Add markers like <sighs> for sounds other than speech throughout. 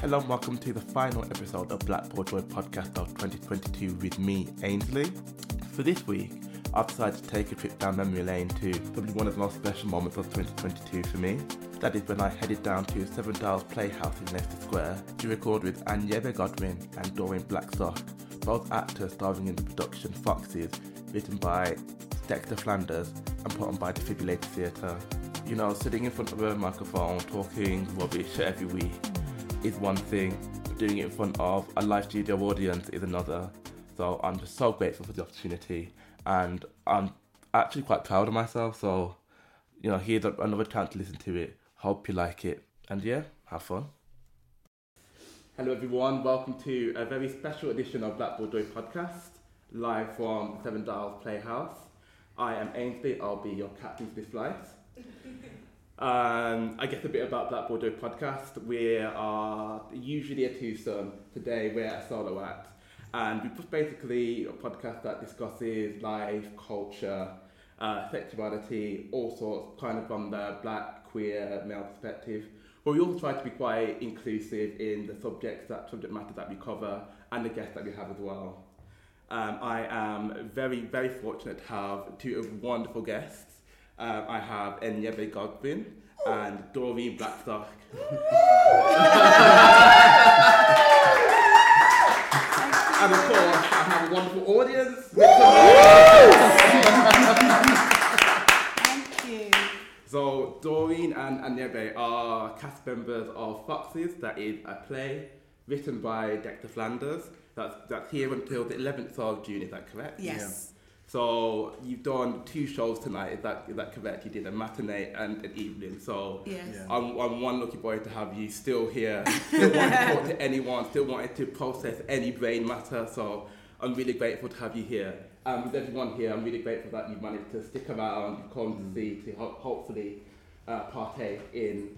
Hello and welcome to the final episode of Black Broadway Podcast of 2022 with me, Ainsley. For this week, I've decided to take a trip down memory lane to probably one of the most special moments of 2022 for me. That is when I headed down to Seven Dials Playhouse in Leicester Square to record with Anyebe Godwin and Doreen Blackstock, both actors starring in the production Foxes, written by Dexter Flanders and put on by Defibrillator Theatre. You know, sitting in front of a microphone talking rubbish every week is one thing, doing it in front of a live studio audience is another. So I'm just so grateful for the opportunity and I'm actually quite proud of myself. So, you know, here's another chance to listen to it. Hope you like it. And yeah, have fun. Hello, everyone. Welcome to a very special edition of Black Broadway Podcast, live from Seven Dials Playhouse. I am Ainsley. I'll be your captain for this flight. Um, I guess a bit about Black Broadway Podcast. We are usually a twosome. Today we're a solo act. And we put basically a podcast that discusses life, culture, uh, sexuality, all sorts, kind of from the black, queer, male perspective. But we also try to be quite inclusive in the subjects that subject matter that we cover and the guests that we have as well. Um, I am very, very fortunate to have two wonderful guests. Um, I have Anyebe Godwin and Doreen Blackstock. and of course, I have a wonderful audience. Thank you. So Doreen and Anyebe are cast members of Foxes. That is a play written by Dexter Flanders. That's that's here until the 11th of June. Is that correct? Yes. So you've done two shows tonight. Is that is that correct? You did a matinee and an evening. So Yes. Yeah. I'm, I'm one lucky boy to have you still here, <laughs> still wanting to talk to anyone, still wanting to process any brain matter. So I'm really grateful to have you here. Um, with everyone here, I'm really grateful that you've managed to stick around, you've come to see, to ho- hopefully uh, partake in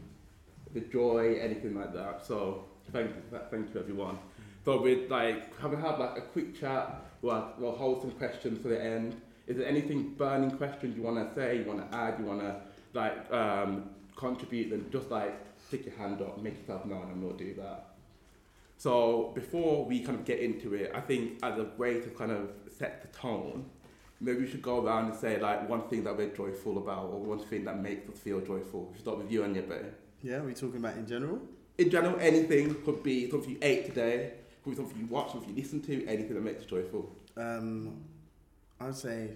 the joy, anything like that. So thank you, thank you everyone. So we'd like having had like a quick chat. We'll, we'll hold some questions for the end. Is there anything burning questions you want to say? You want to add? You want to like um, contribute? Then just like stick your hand up, make yourself known, and we'll do that. So before we kind of get into it, I think as a way to kind of set the tone, maybe we should go around and say like one thing that we're joyful about, or one thing that makes us feel joyful. We should start with you and your Yeah, are we talking about in general? in general, anything could be something you ate today, be something you watched, something you listen to, anything that makes you joyful. Um, I would say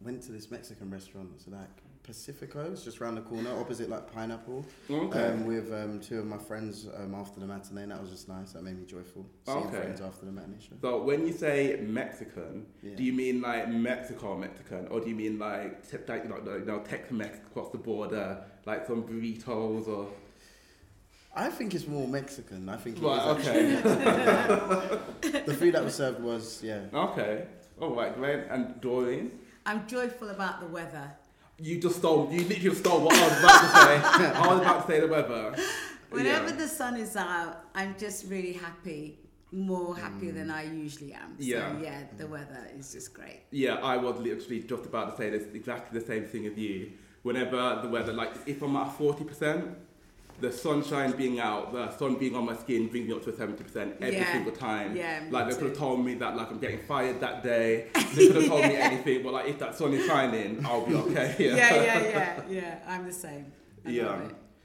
went to this Mexican restaurant. It's like Pacifico. It's just around the corner, opposite like Pineapple. Okay. Um, with um, two of my friends um, after the matinee. And that was just nice. That made me joyful. Seeing Okay. friends after the matinee show. so when you say Mexican, Yeah. do you mean like Mexico Mexican, or do you mean like te- like know, you know Tex-Mex across the border, like some burritos or? I think it's more Mexican. I think it Right. is Okay. <laughs> the food that was served was yeah. okay. All right. Great. And Doreen, I'm joyful about the weather. you just stole. You literally stole what I was about to say. I was about to say the weather. <laughs> Whenever Yeah. the sun is out, I'm just really happy, more happier than mm. I usually am. So Yeah. yeah, the weather is just great. Yeah, I was literally just about to say this exactly the same thing as you. Whenever the weather, like if I'm at forty percent, the sunshine being out, the sun being on my skin brings me up to seventy percent every Yeah. single time. Yeah, like they could have told me that like I'm getting fired that day. <laughs> They could have told me anything, but like if that sun is shining, I'll be okay. <laughs> Yeah, yeah, yeah, yeah. I'm the same. I Yeah.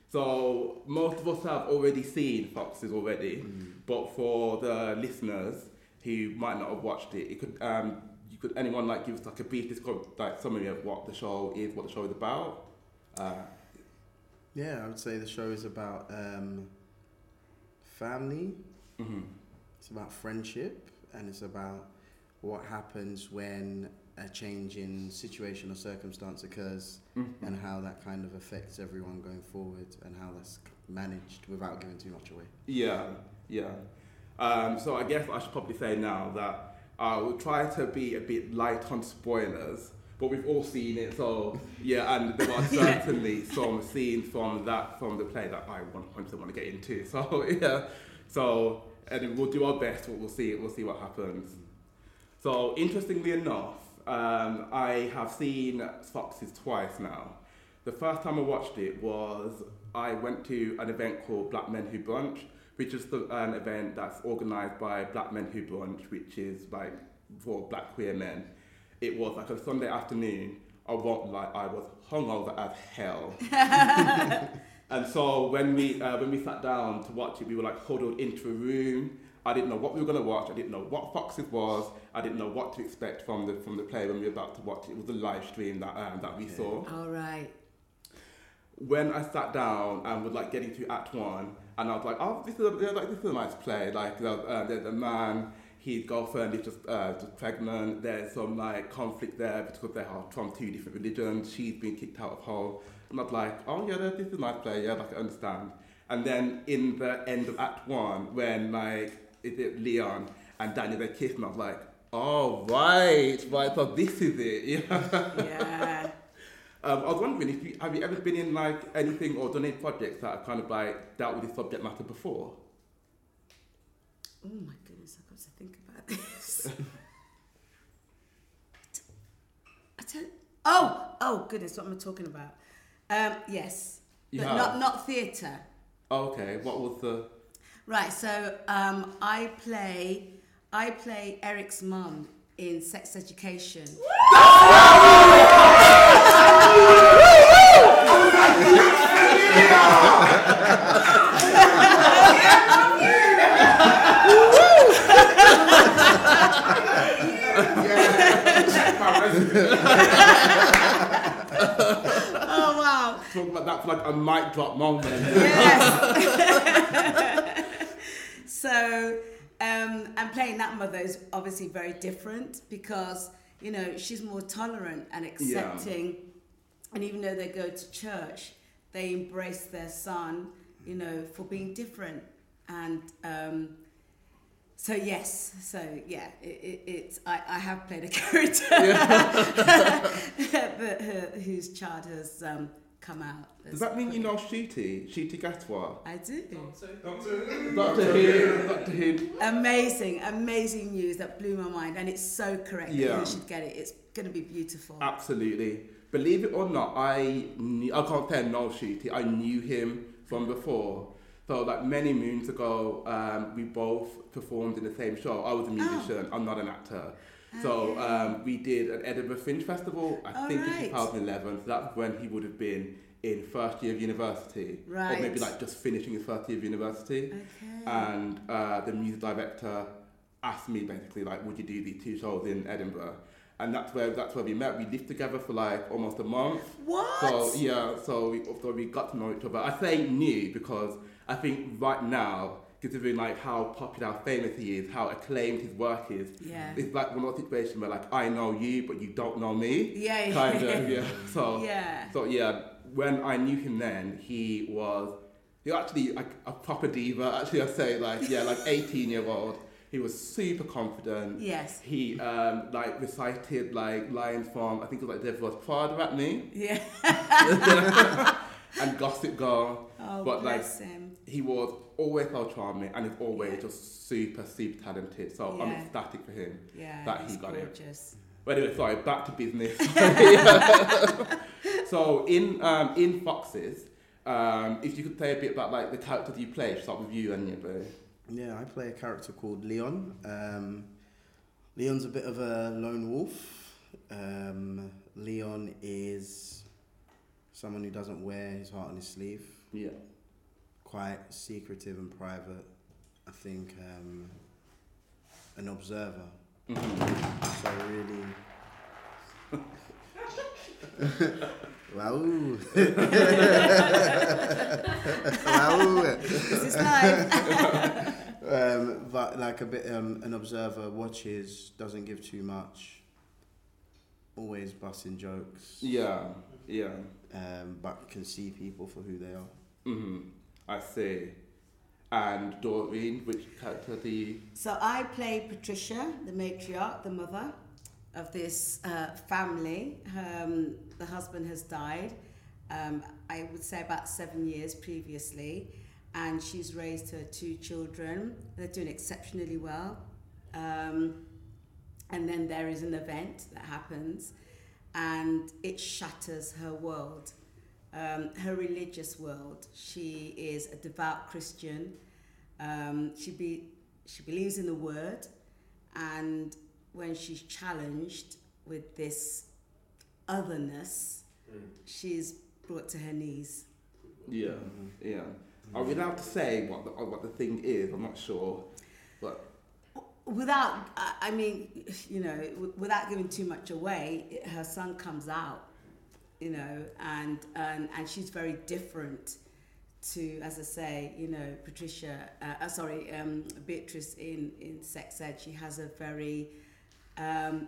So most of us have already seen Foxes already, Mm. but for the listeners who might not have watched it, it could um, you could anyone like give us like a brief description, like summary of what the show is, what the show is about. Uh, Yeah, I would say the show is about um, family. mhm. It's about friendship, and it's about what happens when a change in situation or circumstance occurs, Mhm. and how that kind of affects everyone going forward, and how that's managed without giving too much away. Yeah, yeah. Um, so I guess I should probably say now that I will try to be a bit light on spoilers, but we've all seen it. So yeah, and there are <laughs> certainly some scenes from that from the play that I 100% want to get into. <laughs> So yeah, so and we'll do our best. We'll, we'll see. We'll see what happens. So interestingly enough, um, I have seen Foxes twice now. The first time I watched it was I went to an event called Black Men Who Brunch, which is the, an event that's organised by Black Men Who Brunch, which is like for black queer men. It was like a Sunday afternoon. I won't lie, I was hungover as hell. <laughs> <laughs> and so when we uh, when we sat down to watch it, we were like huddled into a room. I didn't know what we were going to watch. I didn't know what Foxes was. I didn't know what to expect from the from the play when we were about to watch it. It was a live stream that um, that we saw. All right. When I sat down and was like getting to Act One, and I was like, oh, this is a, yeah, like this is a nice play. Like the, uh, there's a man, his girlfriend is just uh, just pregnant. There's some like conflict there because they are from two different religions. She's been kicked out of home. And I was like, oh yeah, this is a nice play. Yeah, like I understand. And then in the end of Act One, when like is it Leon and Daniel they kiss, and I was like, oh right, right. So this is it. <laughs> Yeah. Yeah. Um, I was wondering if you have you ever been in like anything or done any projects that have kind of like dealt with this subject matter before? oh my goodness, I've got to think about. I don't. Oh, oh goodness, what am I talking about? Um, yes, You but have? not not theatre. Oh, okay. What was the? Right. So um, I play I play Eric's mum in Sex Education. Oh wow. For like a mic drop moment. Yes. <laughs> so, um, and playing that mother is obviously very different because you know she's more tolerant and accepting, and even though they go to church, they embrace their son, you know, for being different, and um, so yes, so yeah, it, it, it's I, I have played a <laughs> character <laughs> that, uh, whose child has um, come out. Does that mean you know Ncuti? Ncuti Gatwa? I do. Doctor Who. Doctor Who. Amazing, amazing news that blew my mind, and it's so correct. that Yeah. You should get it. It's going to be beautiful. Absolutely. Believe it or not, I knew, I can't say no Ncuti. I knew him from before. So like many moons ago, um, we both performed in the same show. I was a musician. I'm not an actor. So Okay. um, we did an Edinburgh Fringe Festival. I think in Alright. 2011. So that's when he would have been in first year of university, or maybe like just finishing his first year of university. Okay. and uh, the music director asked me basically like, would you do these two shows in Edinburgh? And that's where that's where we met. We lived together for like almost a month. what? So yeah, so we so we got to know each other. I say new because I think right now, considering like how popular, how famous he is, how acclaimed his work is, Yeah. it's like one of those situations where like I know you, but you don't know me. Yeah. Kind of yeah. <laughs> So Yeah. so yeah, when I knew him then, he was he was actually like a proper diva. Actually, I say like yeah, like <laughs> eighteen year old. He was super confident. Yes. He um like recited like lines from I think it was like Devil Wears Prada at me Yeah. <laughs> and Gossip Girl. Oh, but like bless him. He was always so charming and he's always Yeah. just super super talented. So I'm ecstatic for him. Yeah. that he he's got it. gorgeous. But anyway, sorry, back to business. <laughs> <laughs> so in um, in Foxes, um, if you could say a bit about like the characters you play, start with you and your Yebe. Yeah, I play a character called Leon. Um, Leon's a bit of a lone wolf. Um, Leon is someone who doesn't wear his heart on his sleeve. Yeah. Quite secretive and private. I think um, an observer. Mm-hmm. So really. <laughs> wow. <laughs> wow. This is live. <laughs> Um, but like a bit, um, an observer watches, doesn't give too much, always busting jokes, Yeah. Yeah. um, but can see people for who they are. hmm I see. And Doreen, which character do you? so I play Patricia, the matriarch, the mother of this uh, family. Um, the husband has died. Um, I would say about seven years previously, and she's raised her two children. They're doing exceptionally well. Um, and then there is an event that happens, and it shatters her world, um, her religious world. She is a devout Christian, Um, she be she believes in the word, and when she's challenged with this otherness, she's brought to her knees. Yeah, yeah. Are we allowed to say what the, what the thing is? I'm not sure, but Without, I I mean, you know, without giving too much away, her son comes out, you know, and and and she's very different to, as I say, you know, Patricia. Uh, uh, sorry, um, Beatrice in in Sex Ed. She has a very um,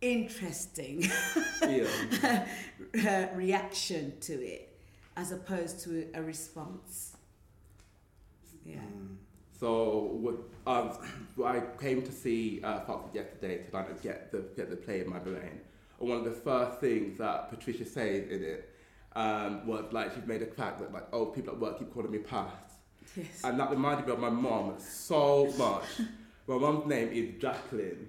interesting yeah. uh, <laughs> reaction to it, as opposed to a response. Yeah. Mm. So what, um, I came to see uh, Foxes yesterday to get the get the play in my brain. One of the first things that Patricia says in it um, was like she made a fact that like oh people at work keep calling me past, Yes. and that reminded me of my mom so <laughs> much. my mom's name is Jacqueline,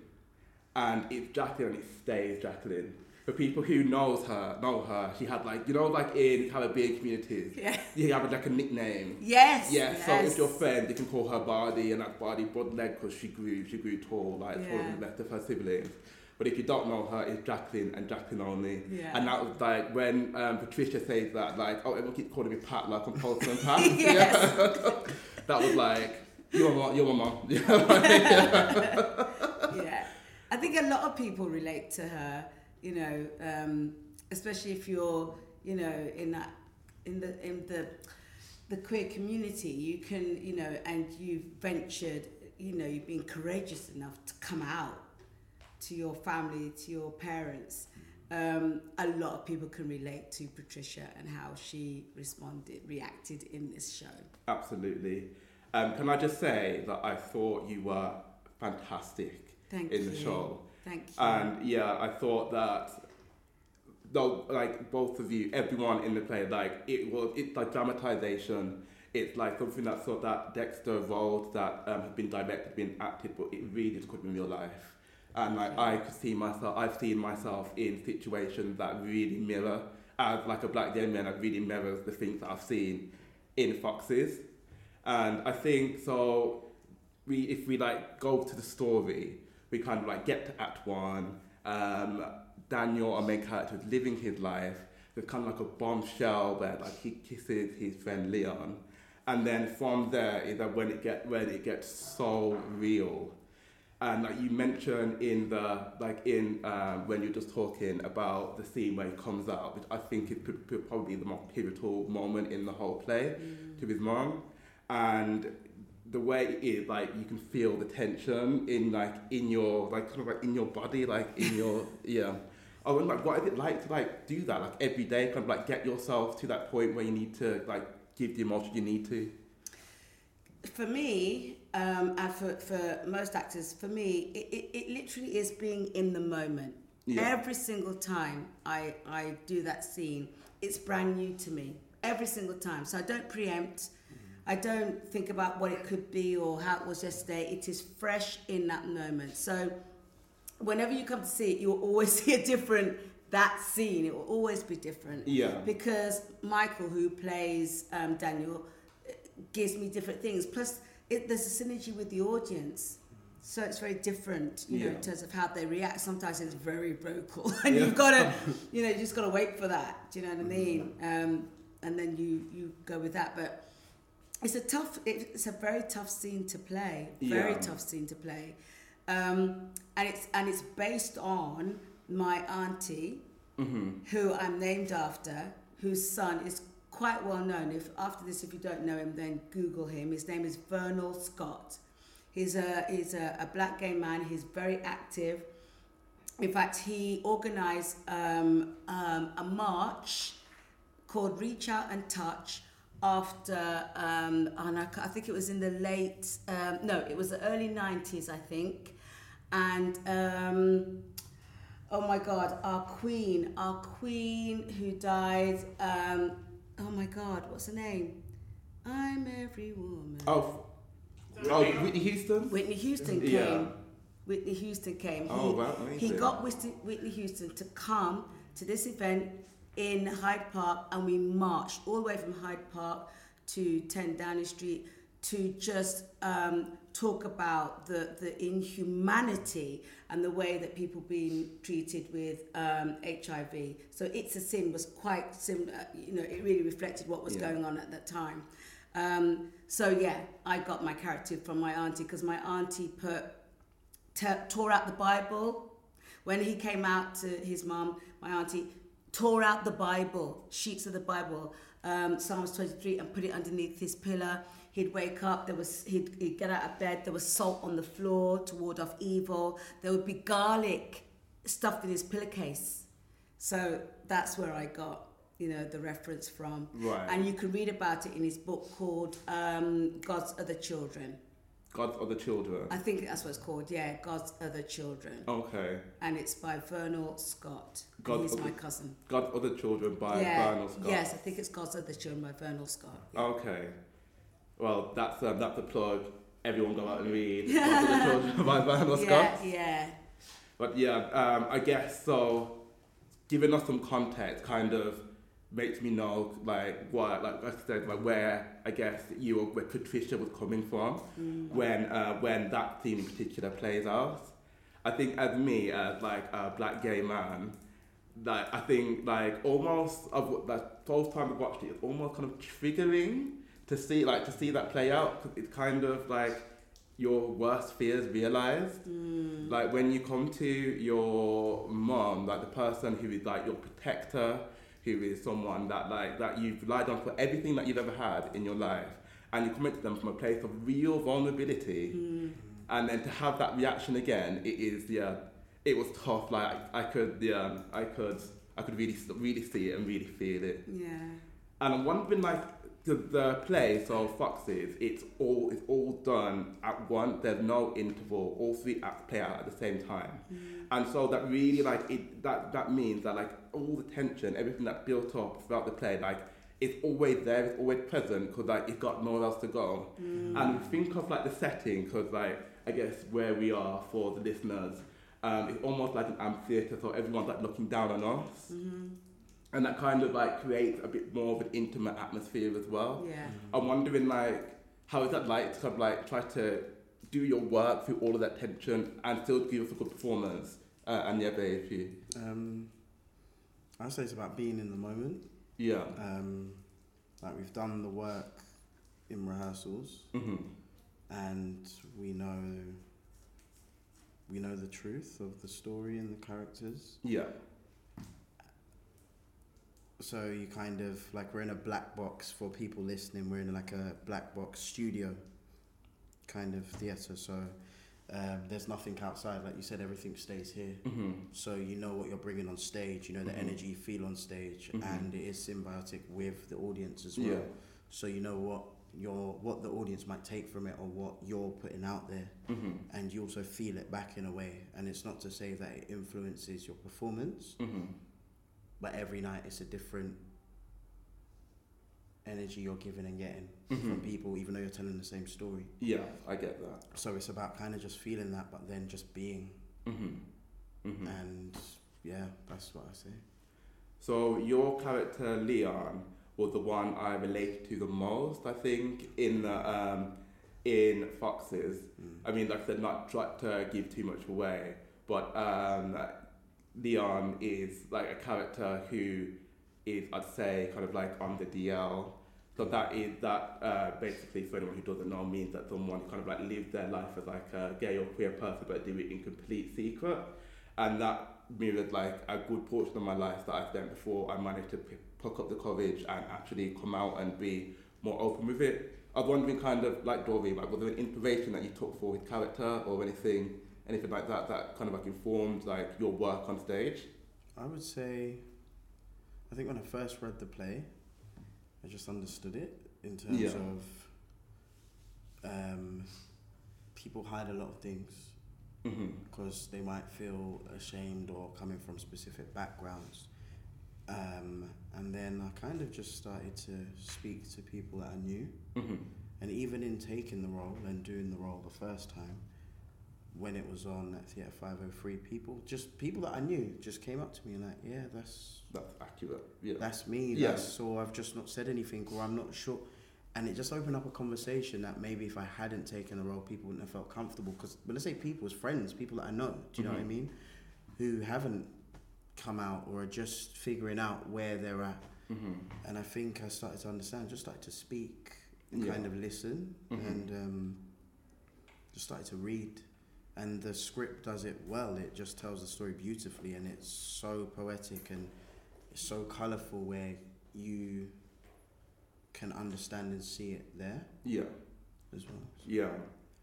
and it's Jacqueline and it stays Jacqueline. For people who knows her, know her, she had like you know like in Caribbean communities, Yeah. you have like a nickname. Yes. Yeah, yes. so if your friend, you can call her Bardi, and that's Bardi broad leg because she grew, she grew tall, like taller than the rest of her siblings. But if you don't know her, it's Jacqueline and Jacqueline only. Yeah. And that was like when um, Patricia says that, like, oh, everyone keeps calling me Pat, like I'm Paulson and Pat. <laughs> Yes. Yeah. <laughs> that was like, you're my, you're my mom. <laughs> yeah. I think a lot of people relate to her, you know, um, especially if you're, you know, in that, in the, in the, the queer community, you can, you know, and you've ventured, you know, you've been courageous enough to come out to your family, to your parents. Um, a lot of people can relate to Patricia and how she responded, reacted in this show. Absolutely. Um, can I just say that I thought you were fantastic Thank in you. the show. Thank you. And yeah, I thought that though like both of you, everyone in the play, like it was it's like dramatization. It's like something that sort that Dexter roles that um, have been directed, been acted, but it really just could be in real life. And like I could see myself, I've seen myself in situations that really mirror, as like a black gay man, that really mirrors the things that I've seen in Foxes. And I think so. We if we like go to the story, we kind of like get to Act One. Um, Daniel, our main character, is living his life. There's kind of like a bombshell where like he kisses his friend Leon, and then from there is that when it get when it gets so real. And like you mentioned in the like in um, when you're just talking about the scene where he comes out, which I think is p- p- probably the most pivotal moment in the whole play to his mom, and the way it is like you can feel the tension in like in your like kind of like in your body, like in <laughs> your yeah. Oh, and like what is it like to like do that like every day, kind of like get yourself to that point where you need to like give the emotion you need to. for me, um, and for, for most actors, for me, it, it, it literally is being in the moment. Yeah. Every single time I, I do that scene, it's brand new to me. Every single time. So I don't preempt. I don't think about what it could be or how it was yesterday. It is fresh in that moment. So whenever you come to see it, you'll always <laughs> see a different that scene. It will always be different Yeah. because Michael, who plays um, Daniel, uh, gives me different things. Plus, it, there's a synergy with the audience. So it's very different, you know, in terms of how they react. Sometimes it's very vocal, <laughs> and Yeah. you've got to, <laughs> you know, you just got to wait for that. Do you know what I mean? Um, and then you you go with that. But it's a tough, it's a very tough scene to play. Very Yeah. tough scene to play, um, and it's and it's based on my auntie Mm-hmm. who I'm named after, whose son is quite well known. If after this, if you don't know him, then Google him. His name is Vernal Scott. He's a he's a, a black gay man. He's very active. In fact, he organised um, um, a march called Reach Out and Touch after, um, I, I think it was in the late, um, no, it was the early 90s, I think. And um, oh my God, our queen, our queen who died, um, oh my God, what's her name? I'm every woman. Oh, oh, Whitney Houston. Whitney Houston came. Yeah. Whitney Houston came. Oh, he, wow, he got Whitney, Whitney Houston to come to this event in Hyde Park, and we marched all the way from Hyde Park to 10 Downing Street to just um, talk about the, the inhumanity and the way that people being treated with um, HIV. So It's a Sin was quite similar, you know, it really reflected what was Yeah. going on at that time. Um, so yeah, I got my character from my auntie because my auntie put t- tore out the Bible when he came out to his mum. My auntie tore out the Bible, sheets of the Bible, um, Psalms 23, and put it underneath his pillar. He'd wake up. There was he'd, he'd get out of bed. There was salt on the floor to ward off evil. There would be garlic stuffed in his pillowcase. So that's where I got you know the reference from. Right. And you can read about it in his book called um, God's Other Children. God's other children. I think that's what it's called. Yeah, God's Other Children, Okay. and it's by Vernal Scott. God's He's my cousin. God's other children by yeah. Vernal Scott. Yes, I think it's God's Other Children by Vernal Scott. Okay. Well, that's um, that's a plug. Everyone go out and read <laughs> God's other children by Vernal Scott. Yeah, yeah. But yeah, um, I guess so. Giving us some context kind of makes me know like what, like I said, like where I guess you or where Patricia was coming from when uh, when that theme in particular plays out. I think as me as like a black gay man, like I think like almost of what like both times I watched it, it's almost kind of triggering to see like to see that play out because it's kind of like your worst fears realized. Like when you come to your mom, like the person who is like your protector, who is someone that like that you've relied on for everything that you've ever had in your life, and you come to them from a place of real vulnerability, mm. and then to have that reaction again, it is yeah, it was tough. Like I could yeah, I could I could really really see it and really feel it. Yeah. And I'm wondering, like, the, the play, so Foxes, it's all it's all done at once. There's no interval. All three acts play out at the same time, mm. and so that really, like, it that that means that like all the tension, everything that built up throughout the play, like, it's always there. It's always present because like it's got nowhere else to go. Mm. And think of like the setting, because like I guess where we are for the listeners, um, it's almost like an amphitheater, so everyone's like looking down on us mm-hmm. And that kind of like creates a bit more of an intimate atmosphere as well. Yeah. I'm wondering like how is that like to kind of like try to do your work through all of that tension and still give us a good performance. Uh, and yeah, babe, if you Um, I say it's about being in the moment. yeah. Um, like we've done the work in rehearsals, hmm and we know we know the truth of the story and the characters. Yeah. So you kind of like we're in a black box for people listening. We're in like a black box studio kind of theater. So um, there's nothing outside. Like you said, everything stays here. hmm So you know what you're bringing on stage. You know the Mhm. energy you feel on stage, Mhm. and it is symbiotic with the audience as well. Yeah. So you know what your what the audience might take from it, or what you're putting out there, hmm and you also feel it back in a way. And it's not to say that it influences your performance, hmm but every night it's a different energy you're giving and getting Mhm. from people, even though you're telling the same story. Yeah, I get that. So it's about kind of just feeling that, but then just being, hmm hmm and yeah, that's what I say. So your character Leon was the one I related to the most, I think, in the um, in Foxes. Mm. I mean, like I said, not try to give too much away, but um, Leon is like a character who is, I'd say, kind of like on the DL. So that is that uh, basically, for anyone who doesn't know, means that someone kind of like lives their life as like a gay or queer person, but do it in complete secret, and that mirrored like a good portion of my life that I spent before I managed to pick up the courage and actually come out and be more open with it. I was wondering, kind of like Dory, like was there an inspiration that you took for his character or anything, anything like that that kind of like informed like your work on stage? I would say, I think when I first read the play, I just understood it in terms Yeah. of um, people hide a lot of things hmm because they might feel ashamed or coming from specific backgrounds. Um, and then I kind of just started to speak to people that I knew. hmm And even in taking the role and doing the role the first time, when it was on at Theatre 503, people, just people that I knew, just came up to me and like, yeah, that's That's accurate. Yeah. that's me. Yeah. That's so I've just not said anything or I'm not sure. and it just opened up a conversation that maybe if I hadn't taken the role, people wouldn't have felt comfortable. Because when I say people, it's friends, people that I know. Do you know what I Mhm. mean? Who haven't come out or are just figuring out where they're at. Mhm. And I think I started to understand, just started to speak and Yeah. kind of listen, Mhm. and um, just started to read. And the script does it well. It just tells the story beautifully, and it's so poetic and it's so colourful where you can understand and see it there Yeah. as well. Yeah.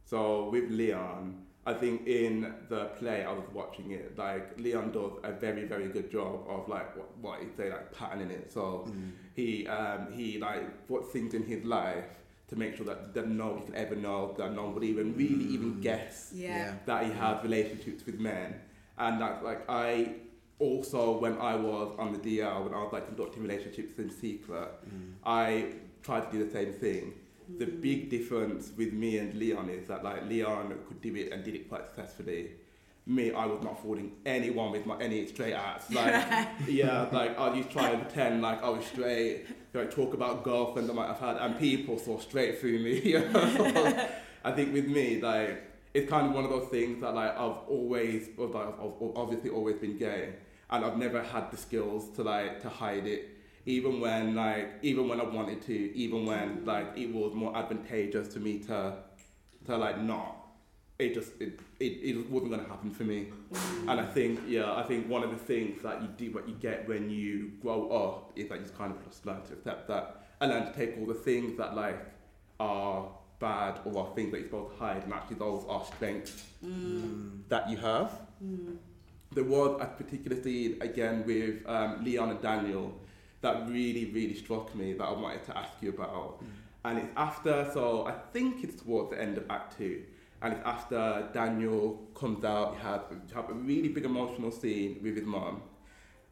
So with Leon, I think in the play I was watching it, like Leon does a very very good job of like what what you say like patterning it. So Mm. he um he like puts things in his life to make sure that, that nobody can ever know that no one would even really even Mm. guess Yeah. that he had relationships with men, and that like I also when I was on the DL when I was like conducting relationships in secret, Mm. I tried to do the same thing. The big difference with me and Leon is that like Leon could do it and did it quite successfully. Me, I was not fooling anyone with my any straight acts. <laughs> Like yeah, like I used to try and pretend like I was straight, like talk about girlfriends I might have had, and people saw straight through me. <laughs> You know? I think with me, like it's kind of one of those things that like I've always, like, I've obviously always been gay, and I've never had the skills to like to hide it. Even when like even when I wanted to, even when like it was more advantageous to me to to like not. It just it, it, it wasn't gonna happen for me. And I think, yeah, I think one of the things that you do, what you get when you grow up, is that you kind of just learn to accept that and learn to take all the things that like are bad or are things that you're supposed to hide, and actually those are strengths Mm. that you have. There was a particular scene again with um, Leon and Daniel that really, really struck me that I wanted to ask you about. And it's after, so I think it's towards the end of Act Two, and it's after Daniel comes out, he has, he has a really big emotional scene with his mom,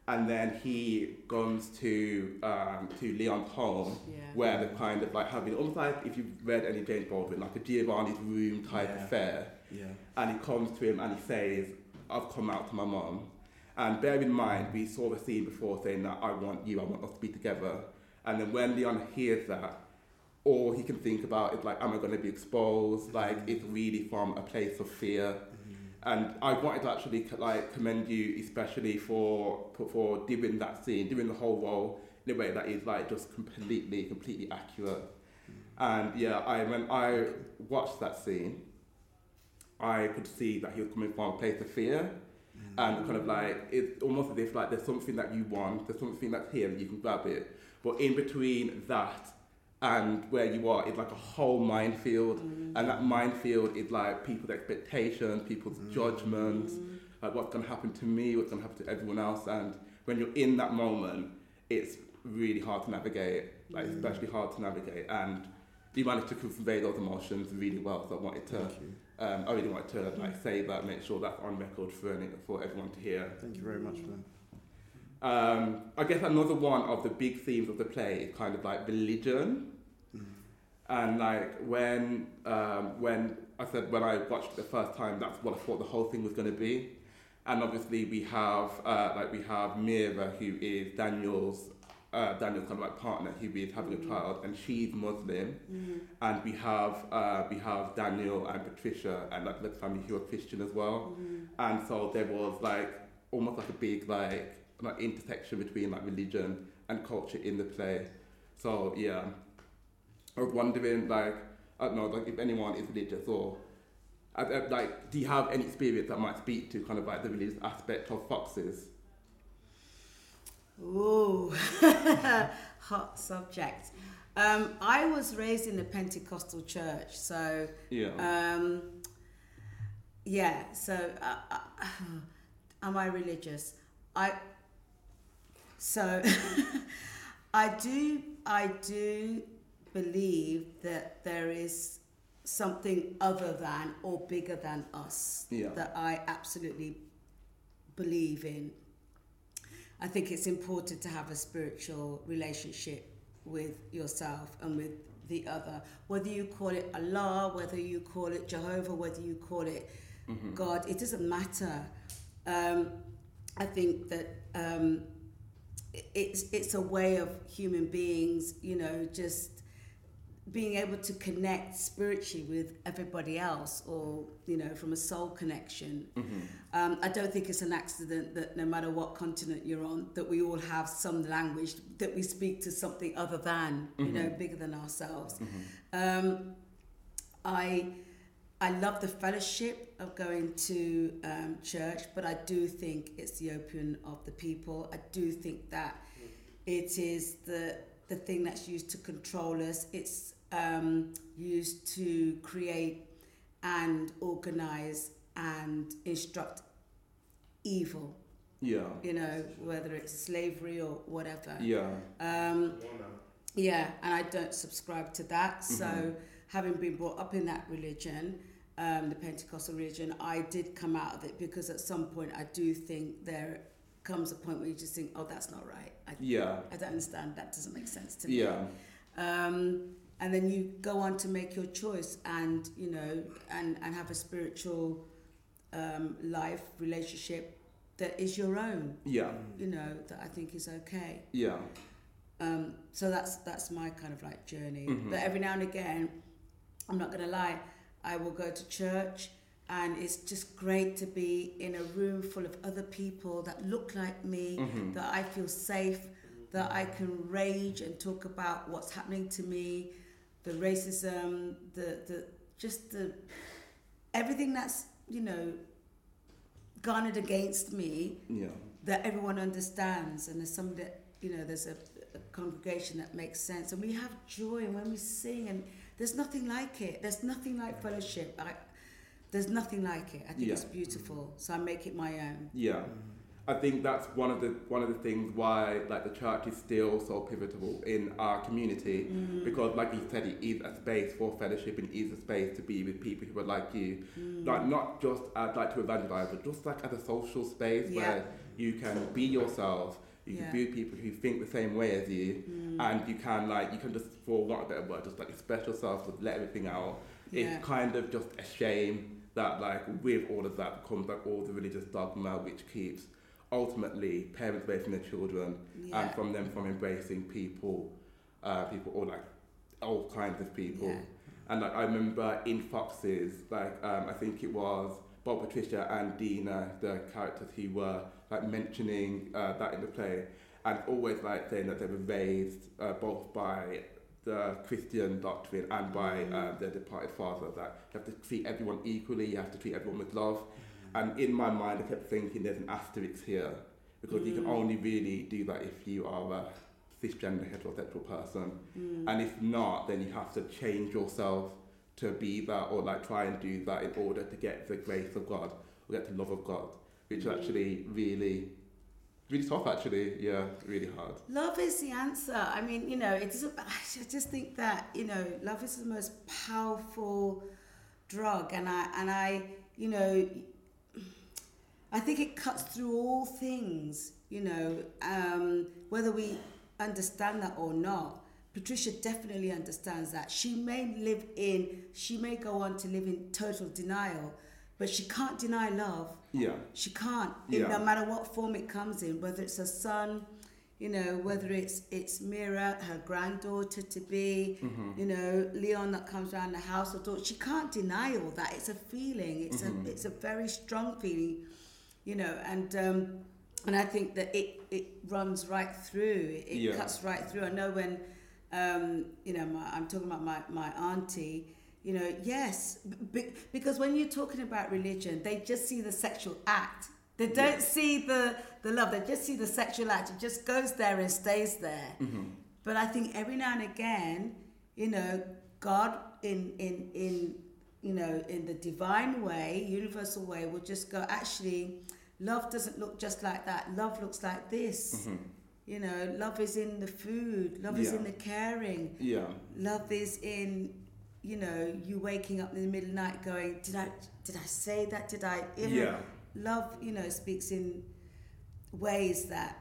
and then he goes to um, to Leon's home, Yeah. where they're kind of like having almost like if you've read any James Baldwin, like a Giovanni's room type Yeah. affair Yeah. and he comes to him and he says, I've come out to my mom. And bear in mind, we saw the scene before saying that I want you, I want us to be together. And then when Leon hears that, all he can think about is like, am I going to be exposed? Like, it's really from a place of fear. Mm-hmm. And I wanted to actually like commend you, especially for for- doing that scene, doing the whole role in a way that is like just completely, completely accurate. Mm-hmm. And yeah, I when I watched that scene, I could see that he was coming from a place of fear, mm-hmm. and kind of like it's almost as if like there's something that you want, there's something that's here, and you can grab it. But in between that and where you are is like a whole minefield, mm. and that minefield is like people's expectations, people's mm. judgments, like what's going to happen to me, what's going to happen to everyone else, and when you're in that moment, it's really hard to navigate, like mm. especially hard to navigate, and you managed to convey those emotions really well. So I wanted to, um, I really wanted to like say that, make sure that's on record for for everyone to hear. Thank you very much for that. Um, I guess another one of the big themes of the play is kind of like religion. And like when um, when I said when I watched it the first time, that's what I thought the whole thing was going to be. And obviously we have uh, like we have Mira, who is Daniel's uh, Daniel's kind of like partner, who is having a child, and she's Muslim. And we have uh, we have Daniel and Patricia and like the family who are Christian as well. And so there was like almost like a big like like intersection between like religion and culture in the play. So yeah, I was wondering like I don't know like if anyone is religious or like do you have any experience that might speak to kind of like the religious aspect of foxes? Ooh, <laughs> hot subject. Um, I was raised in a Pentecostal church, so Yeah. um, yeah. So, uh, uh, <sighs> am I religious? I so <laughs> I do. I do believe that there is something other than or bigger than us Yeah. that I absolutely believe in. I think it's important to have a spiritual relationship with yourself and with the other. Whether you call it Allah, whether you call it Jehovah, whether you call it God, it doesn't matter. Um, I think that um, it's it's a way of human beings, you know, just being able to connect spiritually with everybody else or you know from a soul connection. Mm-hmm. um, i don't think it's an accident that no matter what continent you're on that we all have some language that we speak to something other than you know bigger than ourselves. Um, i i love the fellowship of going to um, church but i do think it's the opium of the people i do think that it is the the thing that's used to control us. It's um, used to create and organize and instruct evil. Yeah. You know, whether it's slavery or whatever. Yeah. Um, yeah, and I don't subscribe to that. So, Mhm. having been brought up in that religion, um, the Pentecostal religion, I did come out of it because at some point I do think there comes a point where you just think, oh, that's not right. I, Yeah. I don't understand. That doesn't make sense to me. Yeah. Um, and then you go on to make your choice and, you know, and, and have a spiritual um, life, relationship that is your own, Yeah. you know, that I think is okay. Yeah. Um, so that's that's my kind of like journey. Mhm. But every now and again, I'm not gonna lie, I will go to church, and it's just great to be in a room full of other people that look like me, Mhm. that I feel safe, that I can rage and talk about what's happening to me, the racism, the the just the everything that's you know garnered against me Yeah. that everyone understands and there's some that you know there's a, a congregation that makes sense and we have joy and when we sing and there's nothing like it there's nothing like fellowship I, there's nothing like it i think Yeah. it's beautiful so i make it my own Yeah. I think that's one of the one of the things why like the church is still so pivotal in our community Mm. because like you said it is a space for fellowship and is a space to be with people who are like you Mm. like not just as like to evangelize but just like as a social space Yeah. where you can be yourself you Yeah. can be with people who think the same way as you Mm. and you can like you can just for want of a better word just like express yourself just let everything out Yeah. it's kind of just a shame that like with all of that comes like all the religious dogma which keeps ultimately parents away from their children and from them from embracing people uh, people or like all kinds of people Yeah. and like I remember in Foxes like um, I think it was Bob Patricia and Dina the characters who were like mentioning uh, that in the play and always like saying that they were raised uh, both by the Christian doctrine and by uh, their departed father that you have to treat everyone equally, you have to treat everyone with love. And in my mind, I kept thinking there's an asterisk here because you can Mm. only really do that if you are a cisgender heterosexual person. Mm. And if not, then you have to change yourself to be that or like try and do that in order to get the grace of God or get the love of God, which is Mm. actually really, really tough actually. Yeah, really hard. Love is the answer. I mean, you know, it is. <laughs> About, I just think that you know, love is the most powerful drug, and I and I, you know, I think it cuts through all things. You know, um, whether we understand that or not. Patricia definitely understands that. She may live in, she may go on to live in total denial, but she can't deny love. Yeah, She can't, Yeah. no matter what form it comes in, whether it's her son, you know, whether it's it's Mira, her granddaughter to be, Mm-hmm. you know, Leon that comes around the house or daughter. She can't deny all that. It's a feeling. It's Mm-hmm. a it's a very strong feeling, you know, and um, and I think that it it runs right through. It, Yeah. cuts right through. I know when, um, you know, my, I'm talking about my my auntie. You know, yes, b- because when you're talking about religion, they just see the sexual act. They don't see the the love. They just see the sexual act. It just goes there and stays there. Mm-hmm. But I think every now and again, you know, God in in in you know in the divine way, universal way, will just go. Actually, love doesn't look just like that. Love looks like this. You know, love is in the food. Love is Mm-hmm. In the caring. yeah, Love is in, you know, you waking up in the middle of the night going, did I did I say that? Did I? you know, yeah, Love, you know, speaks in ways that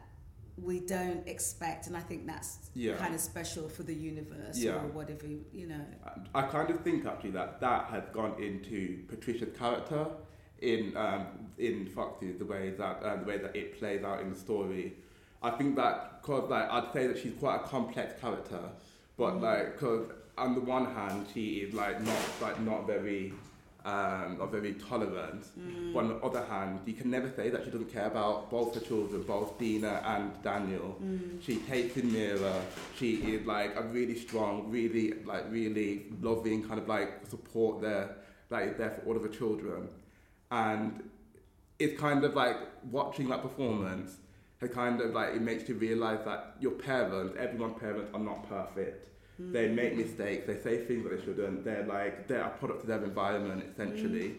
we don't expect, and I think that's Yeah. kind of special for the universe Yeah. or whatever, you know. And I kind of think actually that that has gone into Patricia's character in um, in fact the way that uh, the way that it plays out in the story. I think that because like I'd say that she's quite a complex character, but Mm. like because on the one hand, she is like not like not very um, not very tolerant. But on the other hand, you can never say that she doesn't care about both her children, both Dina and Daniel. She takes in Mira. She is like a really strong, really like really loving kind of like support there is there for all of her children. And it's kind of like watching that performance. It kind of like it makes you realize that your parents, everyone's parents, are not perfect. They make mistakes. They say things that they shouldn't. They're like they're a product of their environment essentially,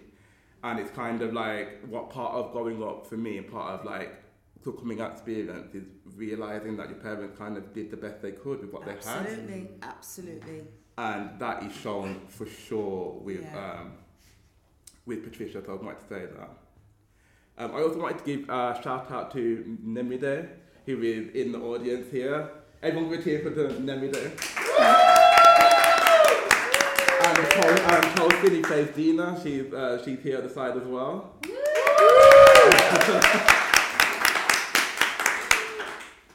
and it's kind of like what part of growing up for me and part of like the coming out experience is realizing that your parents kind of did the best they could with what they had Absolutely, absolutely. and that is shown for sure with Yeah. um, with Patricia. So I to say that. Um, I also wanted to give a shout out to Nemide, who is in the audience here. Everyone give a cheer for the Nemide. and Cole, and Cole Finney plays Dina. She's uh, she's here at the side as well. <laughs>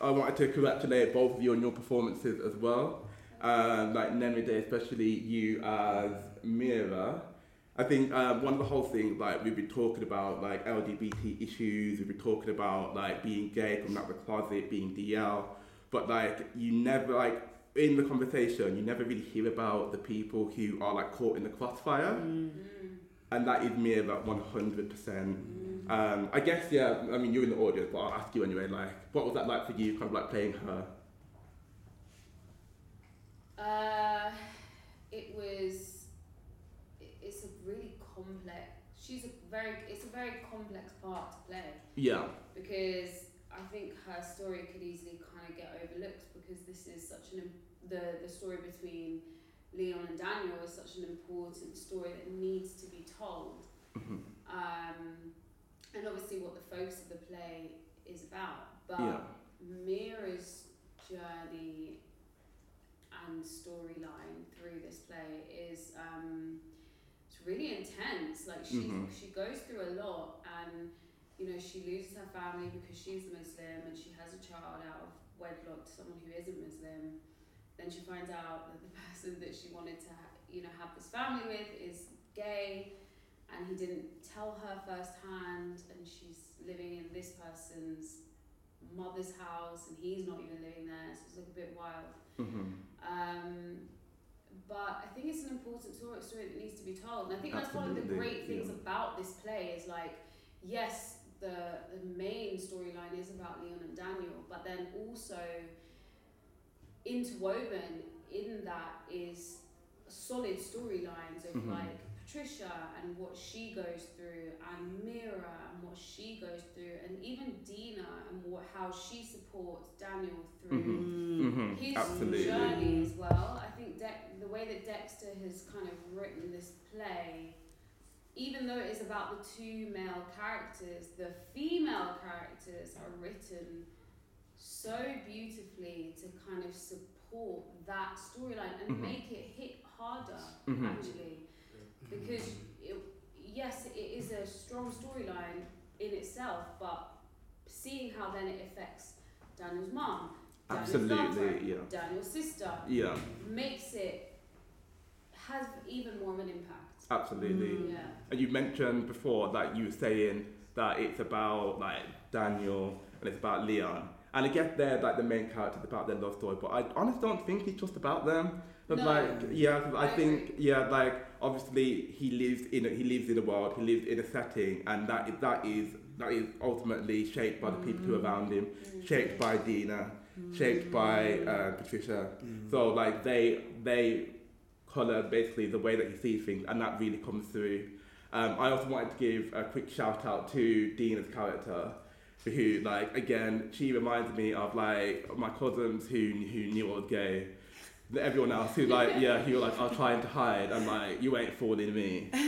I wanted to congratulate both of you on your performances as well. Um, like Nemide, especially you as Mira. I think um, one of the whole thing, like we've been talking about, like LGBT issues. We've been talking about like being gay, coming out of the closet, being DL. But like you never like in the conversation, you never really hear about the people who are like caught in the crossfire, and that is Mira one hundred percent. Um, I guess yeah. I mean, you're in the audience, but I'll ask you anyway. Like, what was that like for you? Kind of like playing her. Uh, it was. It- It's a really complex. She's a very. It's a very complex part to play Yeah. because I think her story could easily kind of get overlooked because this is such an the the story between Leon and Daniel is such an important story that needs to be told. Mhm. Um, and obviously, what the focus of the play is about, but Yeah. Mira's journey and storyline through this play is um, really intense. Like she Mhm. she goes through a lot, and you know she loses her family because she's a Muslim, and she has a child out of wedlock to someone who isn't Muslim. Then she finds out that the <laughs> person that she wanted to ha- you know have this family with is gay, and he didn't tell her firsthand, and she's living in this person's mother's house, and he's not even living there, so it's like a bit wild. hmm Um, but I think it's an important story, that needs to be told. And I think that's one of the great things yeah. about this play is like, yes, the the main storyline is about Leon and Daniel, but then also interwoven in that is solid storylines of Mhm. like Patricia and what she goes through, and Mira and what she goes through, and even Dina and what how she supports Daniel through hmm his Absolutely. journey as well. I think De- the way that Dexter has kind of written this play, even though it is about the two male characters, the female characters are written so beautifully to kind of support that storyline and Mhm. make it hit harder Mhm. actually because it, yes it is a strong storyline in itself but seeing how then it affects Daniel's mom Daniel's daughter, Yeah. Daniel's sister Yeah. makes it has even more of an impact Absolutely. Mm, yeah And you mentioned before that you were saying that it's about like Daniel and it's about Leon. And I guess they're like the main characters about their love story, but I honestly don't think it's just about them. But No. like, yeah, I I think, yeah, like obviously he lives in a, he lives in a world, he lives in a setting, and that is that is that is ultimately shaped by the people who are around him, shaped by Dina, shaped by uh, Patricia. So like they they colour basically the way that he sees things, and that really comes through. Um, I also wanted to give a quick shout out to Dina's character, who like again she reminds me of like my cousins who who knew I was gay. Everyone else who like yeah who like are trying to hide and like you ain't fooling me. <laughs>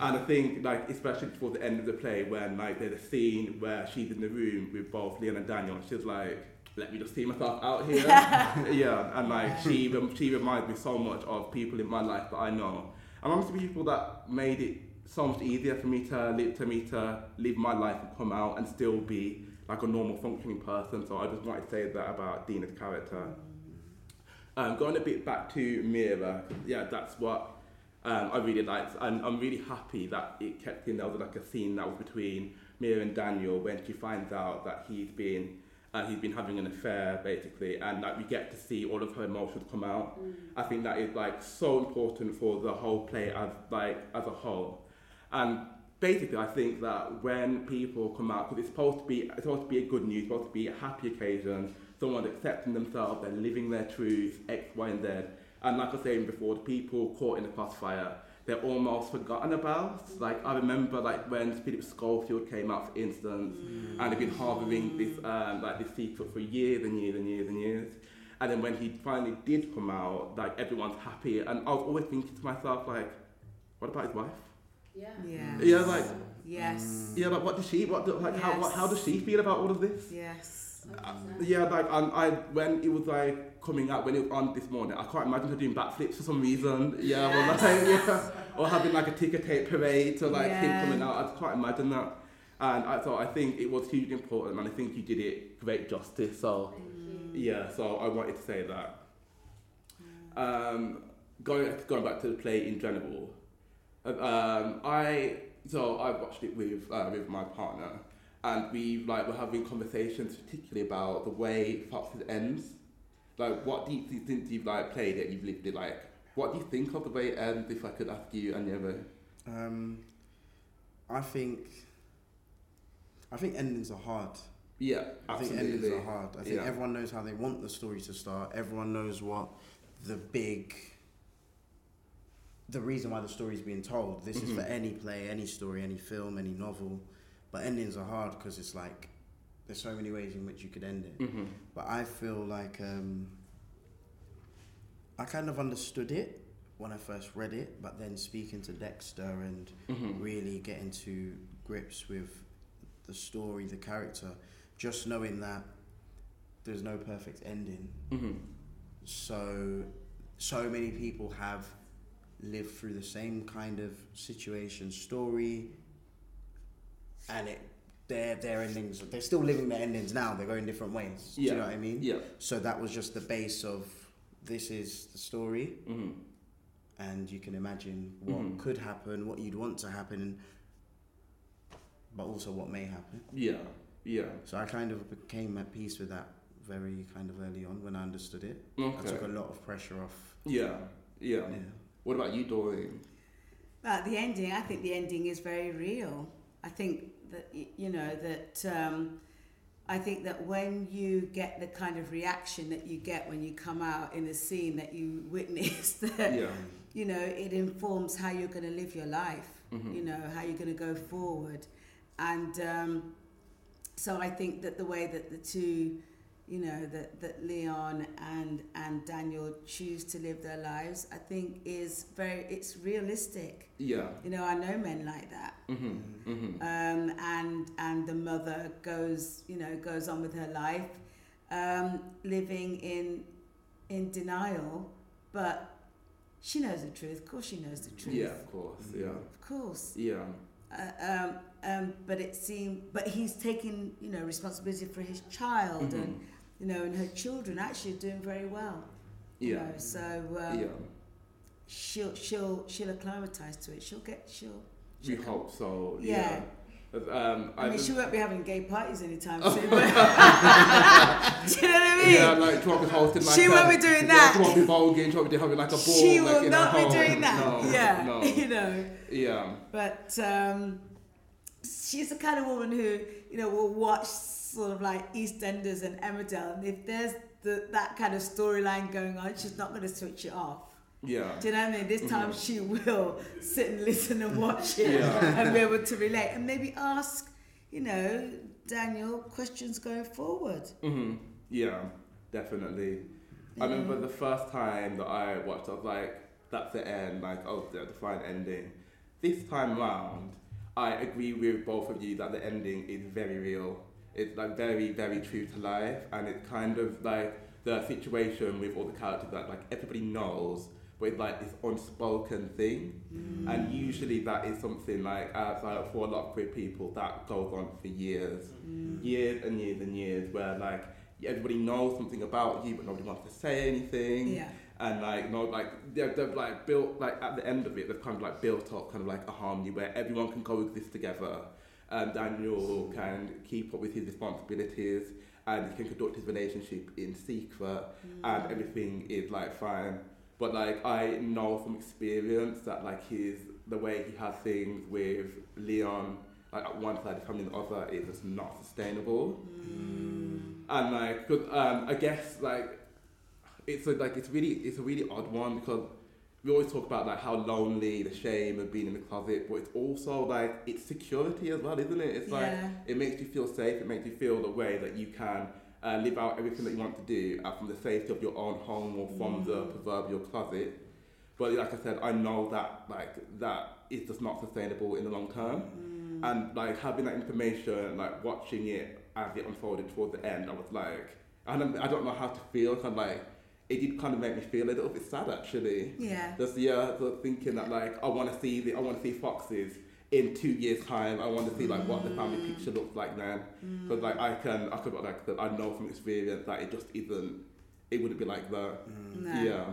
And I think like especially towards the end of the play when like there's a scene where she's in the room with both Leon and Daniel and she's like let me just see myself out here. <laughs> yeah, and like she rem- she reminds me so much of people in my life that I know, and honestly people that made it so much easier for me to live to me to live my life and come out and still be like a normal functioning person. So I just wanted to say that about Dina's character. Um, going a bit back to Mira, yeah, that's what um, I really liked, and I'm really happy that it kept in there was like a scene that was between Mira and Daniel when she finds out that he's been uh, he's been having an affair basically, and like we get to see all of her emotions come out. Mm. I think that is like so important for the whole play as like as a whole, and basically I think that when people come out, because it's supposed to be it's supposed to be a good news, supposed to be a happy occasion, someone accepting themselves, they're living their truth, X, Y, and Z. And like I was saying before, the people caught in the crossfire, they're almost forgotten about. Like I remember, like when Philip Schofield came out, for instance, and they've been harbouring this um, like this secret for years and years and years and years. And then when he finally did come out, like everyone's happy. And I was always thinking to myself, like, what about his wife? Yeah. Yeah. Yeah, like, Yes. yeah, like what does she, what, do, like, how, what, how does she feel about all of this? Yes. 100%. Yeah, like um, I when it was like coming out when it was on this morning, I can't imagine her doing backflips for some reason. Yeah, well, like, <laughs> yeah, or having like a ticker tape parade to like him coming out. I can't imagine that. And I so I think it was hugely important, and I think you did it great justice. So yeah, so I wanted to say that. Um, going going back to the play in general, um, I so I watched it with uh, with my partner, and we like were having conversations particularly about the way Foxes ends. Like, what do you since you've like played it, you've lived it like? What do you think of the way it ends? If I could ask you, Anya. Um, I think. I think endings are hard. Yeah, I think endings are hard. I think Yeah. everyone knows how they want the story to start. Everyone knows what the big. The reason why the story is being told. This is for Mhm. any play, any story, any film, any novel. But endings are hard because it's like there's so many ways in which you could end it. hmm But I feel like um, I kind of understood it when I first read it, but then speaking to Dexter and hmm really getting to grips with the story, the character, just knowing that there's no perfect ending. hmm So, so many people have lived through the same kind of situation, story, and it. Their, their endings, they're still living their endings now. They're going different ways. Do you know what I mean? Yeah. So that was just the base of this is the story, hmm and you can imagine what Mhm. could happen, what you'd want to happen, but also what may happen. Yeah. Yeah. So I kind of became at peace with that very kind of early on when I understood it. okay. I took a lot of pressure off. Yeah. Yeah. Yeah. What about you, Doreen? But the ending, I think the ending is very real. I think that you know that um, I think that when you get the kind of reaction that you get when you come out in a scene that you <laughs> witness, that Yeah. you know it informs how you're going to live your life. Mhm. You know how you're going to go forward, and um, so I think that the way that the two, you know, that that Leon and and Daniel choose to live their lives, I think is very it's realistic. Yeah. You know, I know men like that. hmm hmm Um, and and the mother goes, you know, goes on with her life, um, living in in denial, but she knows the truth. Of course, she knows the truth. Yeah, of course. Yeah. Of course. Yeah. Uh, um, um, but it seemed, but he's taking, you know, responsibility for his child and, Mhm. You know, and her children actually are doing very well. You Yeah. know, so um, Yeah. she'll she'll she'll acclimatise to it. She'll get she'll. We she'll come- hope so. Yeah. Yeah. Um, I mean, I've- she won't be having gay parties anytime <laughs> soon. But <laughs> do you know what I mean? Yeah, like she won't be hosting like She a, won't be doing yeah, that. She won't be voguing. She won't be having like a ball. she like, will not be home. doing that. No, <laughs> yeah, No. you know. Yeah. But um, she's the kind of woman who, you know, will watch sort of like EastEnders and Emmerdale, and if there's the, that kind of storyline going on, she's not going to switch it off. Yeah. Do you know what I mean? This time Mhm. she will <laughs> sit and listen and watch it Yeah. and be able to relate and maybe ask, you know, Daniel questions going forward. hmm Yeah. Definitely. I remember the first time that I watched, I was like, "That's the end." Like, oh, the the fine ending. This time round, I agree with both of you that the ending is very real. It's like very, very true to life, and it's kind of like the situation with all the characters that like everybody knows, but it's like this unspoken thing, mm. and usually that is something like outside of for a lot of queer people that goes on for years, mm. years and years and years, where like everybody knows something about you, but nobody wants to say anything. Yeah. And like no, like they've, they've like built like at the end of it, they've kind of like built up kind of like a harmony where everyone can coexist together. And Daniel can keep up with his responsibilities, and he can conduct his relationship in secret, and mm. everything is like fine. But like I know from experience that like his the way he has things with Leon, like at one side, the family on the other, is just not sustainable. Mm. And like, 'cause, um, I guess like it's a, like it's really it's a really odd one because we always talk about like how lonely, the shame of being in the closet, but it's also like it's security as well, isn't it? It's like it makes you feel safe. It makes you feel the way that you can uh, live out everything that you want to do uh, from the safety of your own home or from the proverbial closet. But like I said, I know that like that is just not sustainable in the long term. And like having that information, like watching it as it unfolded towards the end, I was like, I don't, I don't know how to feel. Kind of like it did kind of make me feel a little bit sad actually. Yeah. Just yeah, so thinking that like I want to see the I want to see foxes in two years time. I want to see like what the family mm. picture looks like then. Mm. Because like I can I could like that I know from experience that it just isn't. It wouldn't be like that. No. Yeah.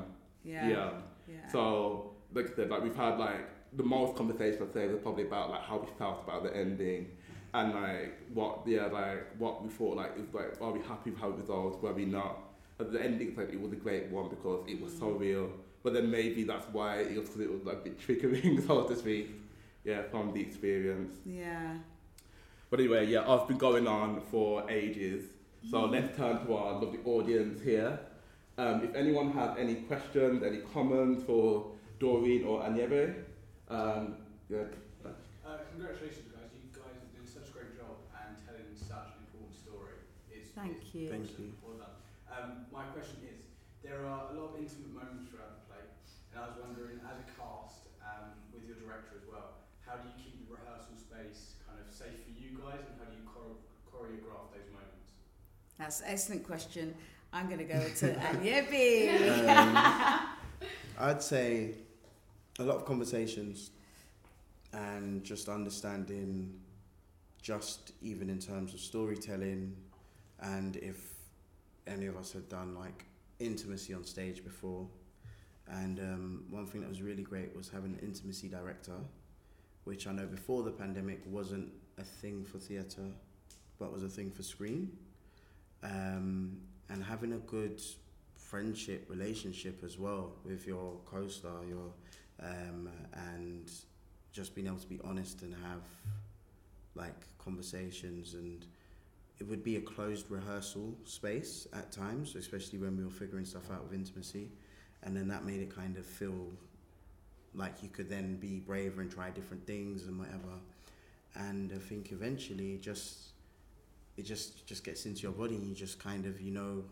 Yeah. Yeah. Yeah. So like I said, like we've had like the most conversation I'd say was probably about like how we felt about the ending. And like what yeah, like what we thought like is like are we happy with how it resolved, were we not? But the ending like it was a great one because it was so real. But then maybe that's why it was because it was like a bit triggering, <laughs> so to speak. Yeah, from the experience. Yeah. But anyway, yeah, I've been going on for ages. So let's turn to our lovely audience here. Um, if anyone has any questions, any comments for Doreen or Anyebe, um, yeah. Uh, congratulations, guys. You guys are doing such a great job and telling such an important story. It's, Thank it's you. Thank you. Well done. Um, my question is, there are a lot of intimate moments throughout the play, and I was wondering, as a cast, um, with your director as well, how do you keep the rehearsal space kind of safe for you guys, and how do you chore- choreograph those moments? That's an excellent question. I'm going to go to <laughs> Anyebe. Um, I'd say a lot of conversations and just understanding, just even in terms of storytelling, and if any of us had done like intimacy on stage before. And um, one thing that was really great was having an intimacy director, which I know before the pandemic wasn't a thing for theatre, but was a thing for screen. Um, and having a good friendship relationship as well with your co-star your um, and just being able to be honest and have like conversations and it would be a closed rehearsal space at times especially when we were figuring stuff out with intimacy. And then that made it kind of feel like you could then be braver and try different things and whatever. And I think eventually it just it just just gets into your body and you just kind of you know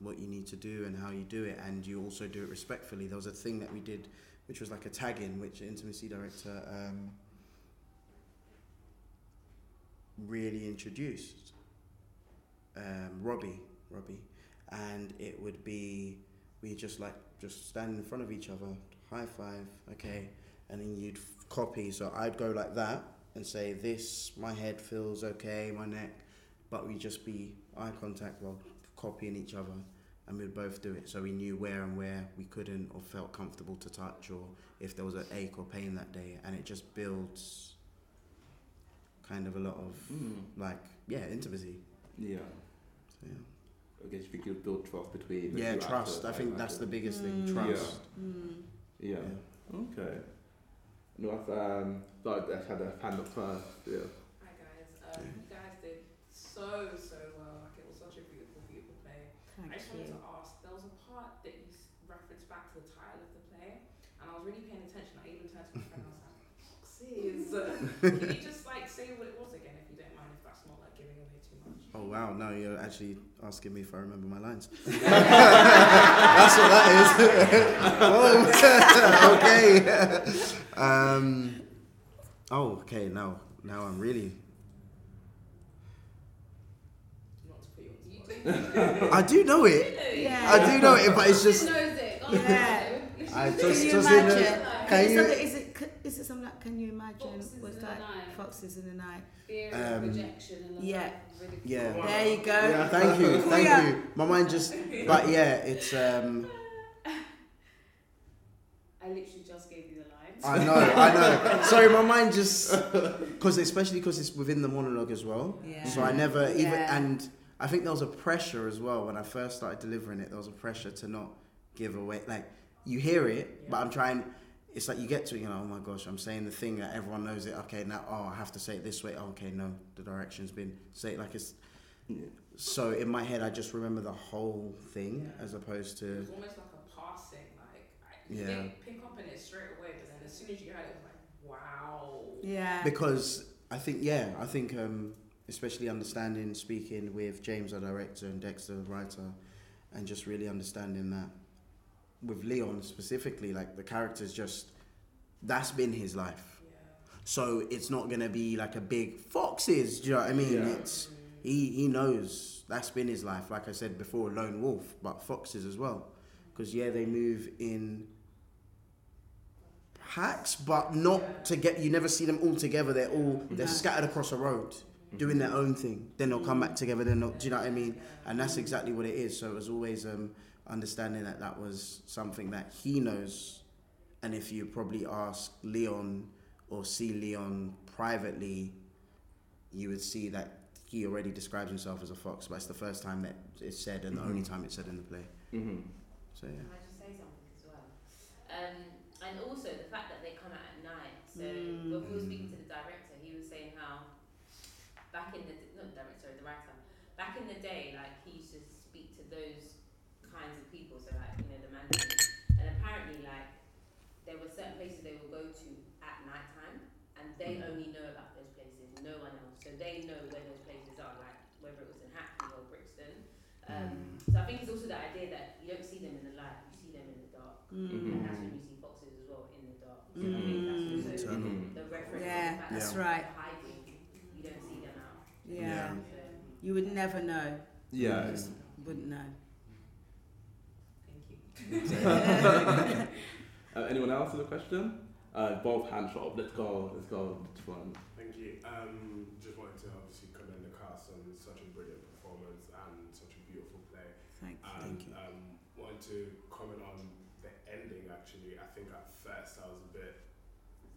what you need to do and how you do it. And you also do it respectfully. There was a thing that we did which was like a tag in which intimacy director um, really introduced um, Robbie Robbie and it would be we just like just stand in front of each other high five okay and then you'd f- copy. So I'd go like that and say this my head feels okay my neck but we'd just be eye contact while copying each other and we'd both do it. So we knew where and where we couldn't or felt comfortable to touch or if there was an ache or pain that day and it just builds kind of a lot of Mm, like yeah intimacy yeah. so, yeah, I guess you think you'll build trust between. the yeah two trust actors, I think like, that's the actors. biggest thing Mm. trust Mm. Yeah. Okay. No, I've um, thought I had a hand up first. Yeah. Hi guys. Um, you guys did so so well. Like it was such a beautiful, beautiful play. Thank I just wanted to ask. There was a part that you referenced back to the title of the play, and I was really paying attention. I even turned to my friend. and I was like, "Foxes." <laughs> Can you just like say what it was again, if you don't mind, if that's not like giving away too much? oh wow now you're actually asking me if I remember my lines <laughs> that's what that is Whoa. <laughs> <laughs> okay um, oh okay now now I'm really Not to put you on the spot. I do know it Yeah. I do know it but it's just knows it. Yeah. I Can just you just imagine? in a, Is can it, you something, is, it, is it something like Can you imagine? Foxes was in the that foxes in the night? Fear Um, of rejection and yeah. love. Yeah. There you go. Yeah, thank you, <laughs> thank Yeah. you. My mind just, but yeah, it's. um I literally just gave you the lines. I know, I know. Sorry, my mind just because especially because it's within the monologue as well. Yeah. So I never even Yeah. and I think there was a pressure as well when I first started delivering it. There was a pressure to not give away. Like you hear it, but I'm trying. It's like you get to it, you know. Oh my gosh, I'm saying the thing that everyone knows it. Okay, now oh I have to say it this way. Oh, okay, no, the direction's been say it like it's. So in my head, I just remember the whole thing Yeah. as opposed to was almost like a passing, like I, you Yeah. didn't pick up on it straight away, but then as soon as you heard it, it was like, wow. Yeah. because I think yeah, I think um, especially understanding speaking with James, our director, and Dexter, the writer, and just really understanding that with Leon specifically, like the character's just that's been his life. Yeah. So it's not gonna be like a big foxes. Do you know what I mean? Yeah. It's he he knows that's been his life. Like I said before, lone wolf, but foxes as well. Because yeah, they move in packs, but not to get. You never see them all together. They're all they're scattered across a road, doing their own thing. Then they'll come back together. Then they'll, do you know what I mean? And that's exactly what it is. So it was always um, understanding that that was something that he knows. And if you probably ask Leon or see Leon privately, you would see that he already describes himself as a fox. But it's the first time that it's said and the only time it's said in the play. Mm-hmm. So yeah. Can I just say something as well? Um, and also the fact that they come out at night. So Mm. when we were speaking to the director, he was saying how back in the not the director, sorry, the writer, back in the day, like he used to speak to those kinds of people. So like you know the man, and apparently like there were certain places they will go to at night time, and they Mm. only know about those places, no one else. So they know where those places are, like whether it was in Hackney or Brixton. Um, so I think it's also the idea that you don't see them in the light, you see them in the dark. Mm. And that's when you see foxes as well in the dark. So I think that's also Eternal. the reference. Yeah, to the fact that's that right. hiding. You don't see them out. Yeah. So, You would never know. Yeah. You just wouldn't know. Thank <laughs> you. Uh, anyone else with a question? Uh, both hands up. Let's go. Let's go. This one. Thank you. Um, just wanted to obviously commend the cast on such a brilliant performance and such a beautiful play. Thank you. And um, wanted to comment on the ending. Actually, I think at first I was a bit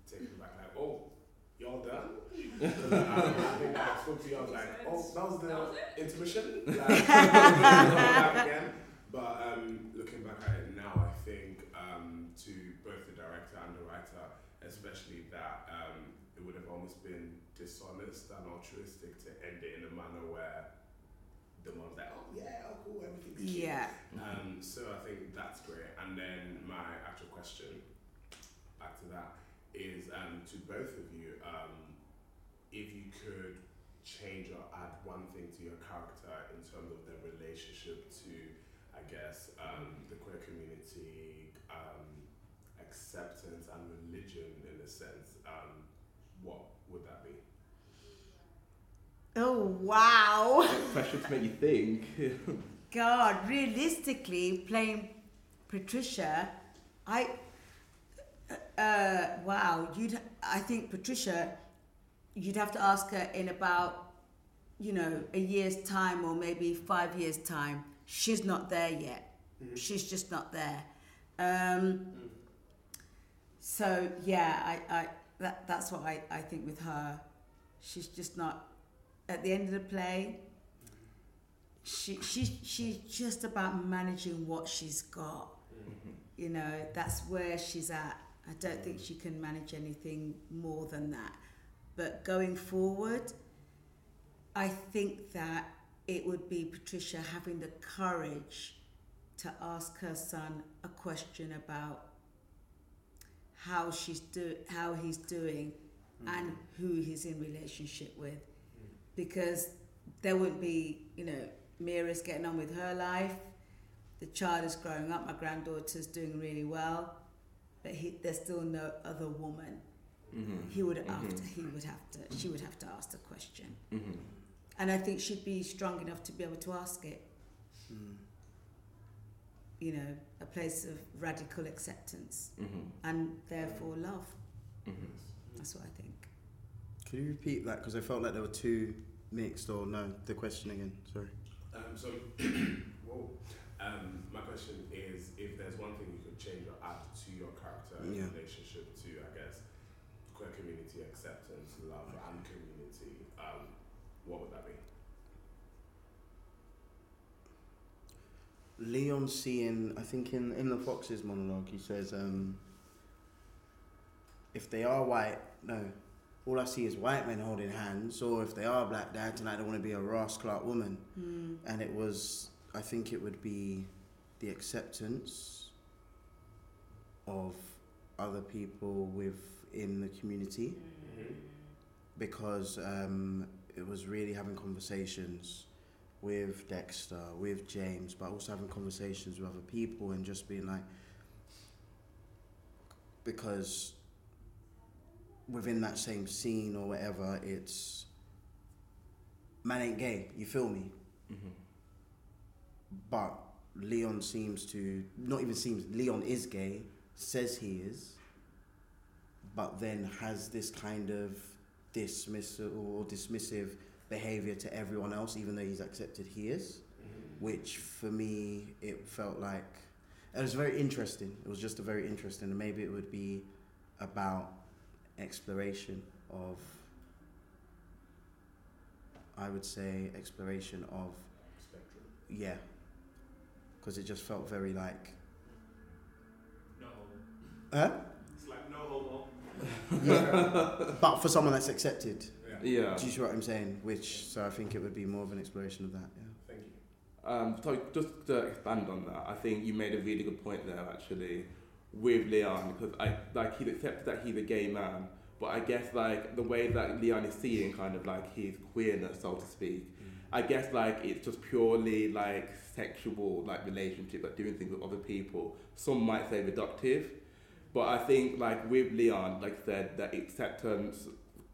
taken back, like, "Oh, y'all done? <laughs> um, I think I spoke to you. I was like, "Oh, that was the That was intermission." <laughs> Like, <laughs> again. But um, looking back at it now, I think um, to both the director and the writer, especially that um, it would have almost been dishonest and altruistic to end it in a manner where the mom's like, oh yeah, oh cool, everything's cute. Yeah. Um, so I think that's great. And then my actual question back to that is um, to both of you, um, if you could change or add one thing to your character in terms of their relationship to, I guess, um, the queer community, um, acceptance and religion in a sense, um, what would that be? Oh wow. Question to make you think. <laughs> God, realistically, playing Patricia, I. Uh, wow, you'd. I think Patricia, you'd have to ask her in about, you know, a year's time or maybe five years' time. She's not there yet. She's just not there. Um, so yeah, I, I that that's what I, I think with her. She's just not at the end of the play she she she's just about managing what she's got. Mm-hmm. You know, that's where she's at. I don't think she can manage anything more than that. But going forward, I think that it would be Patricia having the courage to ask her son a question about how she's do how he's doing mm-hmm. and who he's in relationship with because there wouldn't be you know Mira's getting on with her life the child is growing up my granddaughter's doing really well but he, there's still no other woman Mm-hmm. he would have Mhm. to he would have to she would have to ask the question Mm-hmm. and I think she'd be strong enough to be able to ask it Mm. you know a place of radical acceptance Mm-hmm. and therefore love Mm-hmm. That's what I think. Could you repeat that? Because I felt like there were two mixed, or no, the question again. Sorry. Um, so, <clears throat> whoa. Um, my question is, if there's one thing you could change or add to your character in Yeah. relationship to, I guess, queer community acceptance, love, and community, um, what would that be? Leon seeing, I think in, in the Fox's monologue, he says, um, if they are white, no, all I see is white men holding hands, or if they are black, dads and I don't want to be a Ross Clark woman. Mm. And it was, I think it would be the acceptance of other people within the community because um, it was really having conversations with Dexter, with James, but also having conversations with other people and just being like, because within that same scene or whatever, it's man ain't gay, you feel me? Mm-hmm. But Leon seems to, not even seems, Leon is gay, says he is, but then has this kind of dismissal or dismissive behavior to everyone else, even though he's accepted he is. Which for me, it felt like it was very interesting. It was just a very interesting, and maybe it would be about exploration of, I would say, exploration of Spectrum. yeah, because it just felt very like, No huh? It's like no homo. <laughs> Yeah, but for someone that's accepted. Yeah. Yeah. Do you see what I'm saying? Which, so I think it would be more of an exploration of that. Yeah. Thank you. Um, so just to expand on that, I think you made a really good point there actually with Leon because I like he's accepted that he's a gay man, but I guess like the way that Leon is seeing kind of like his queerness, so to speak, mm. I guess like it's just purely like sexual like relationship, like doing things with other people. Some might say reductive, but I think like with Leon, like I said, that acceptance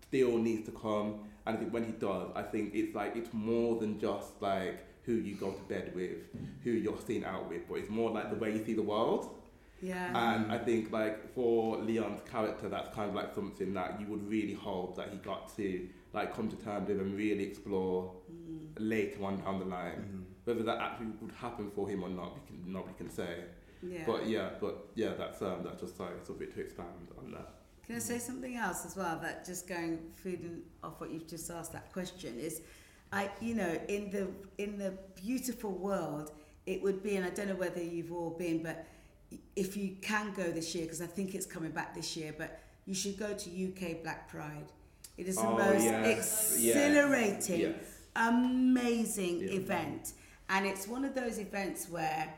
still needs to come, and I think when he does, I think it's like it's more than just like who you go to bed with, who you're seen out with, but it's more like the way you see the world. Yeah. And I think like for Leon's character, that's kind of like something that you would really hope that he got to like come to terms with and really explore Mm. later on down the line. Mhm. Whether that actually would happen for him or not, we can, nobody can say. Yeah. But yeah, but yeah, that's um, that's just like a bit to expand on that. Can I say something else as well? That just going feeding off what you've just asked that question is, I you know in the in the beautiful world it would be, and I don't know whether you've all been, but if you can go this year because I think it's coming back this year, but you should go to UK Black Pride. It is the Oh, most yes, exhilarating, Yes. amazing Yeah. event, and it's one of those events where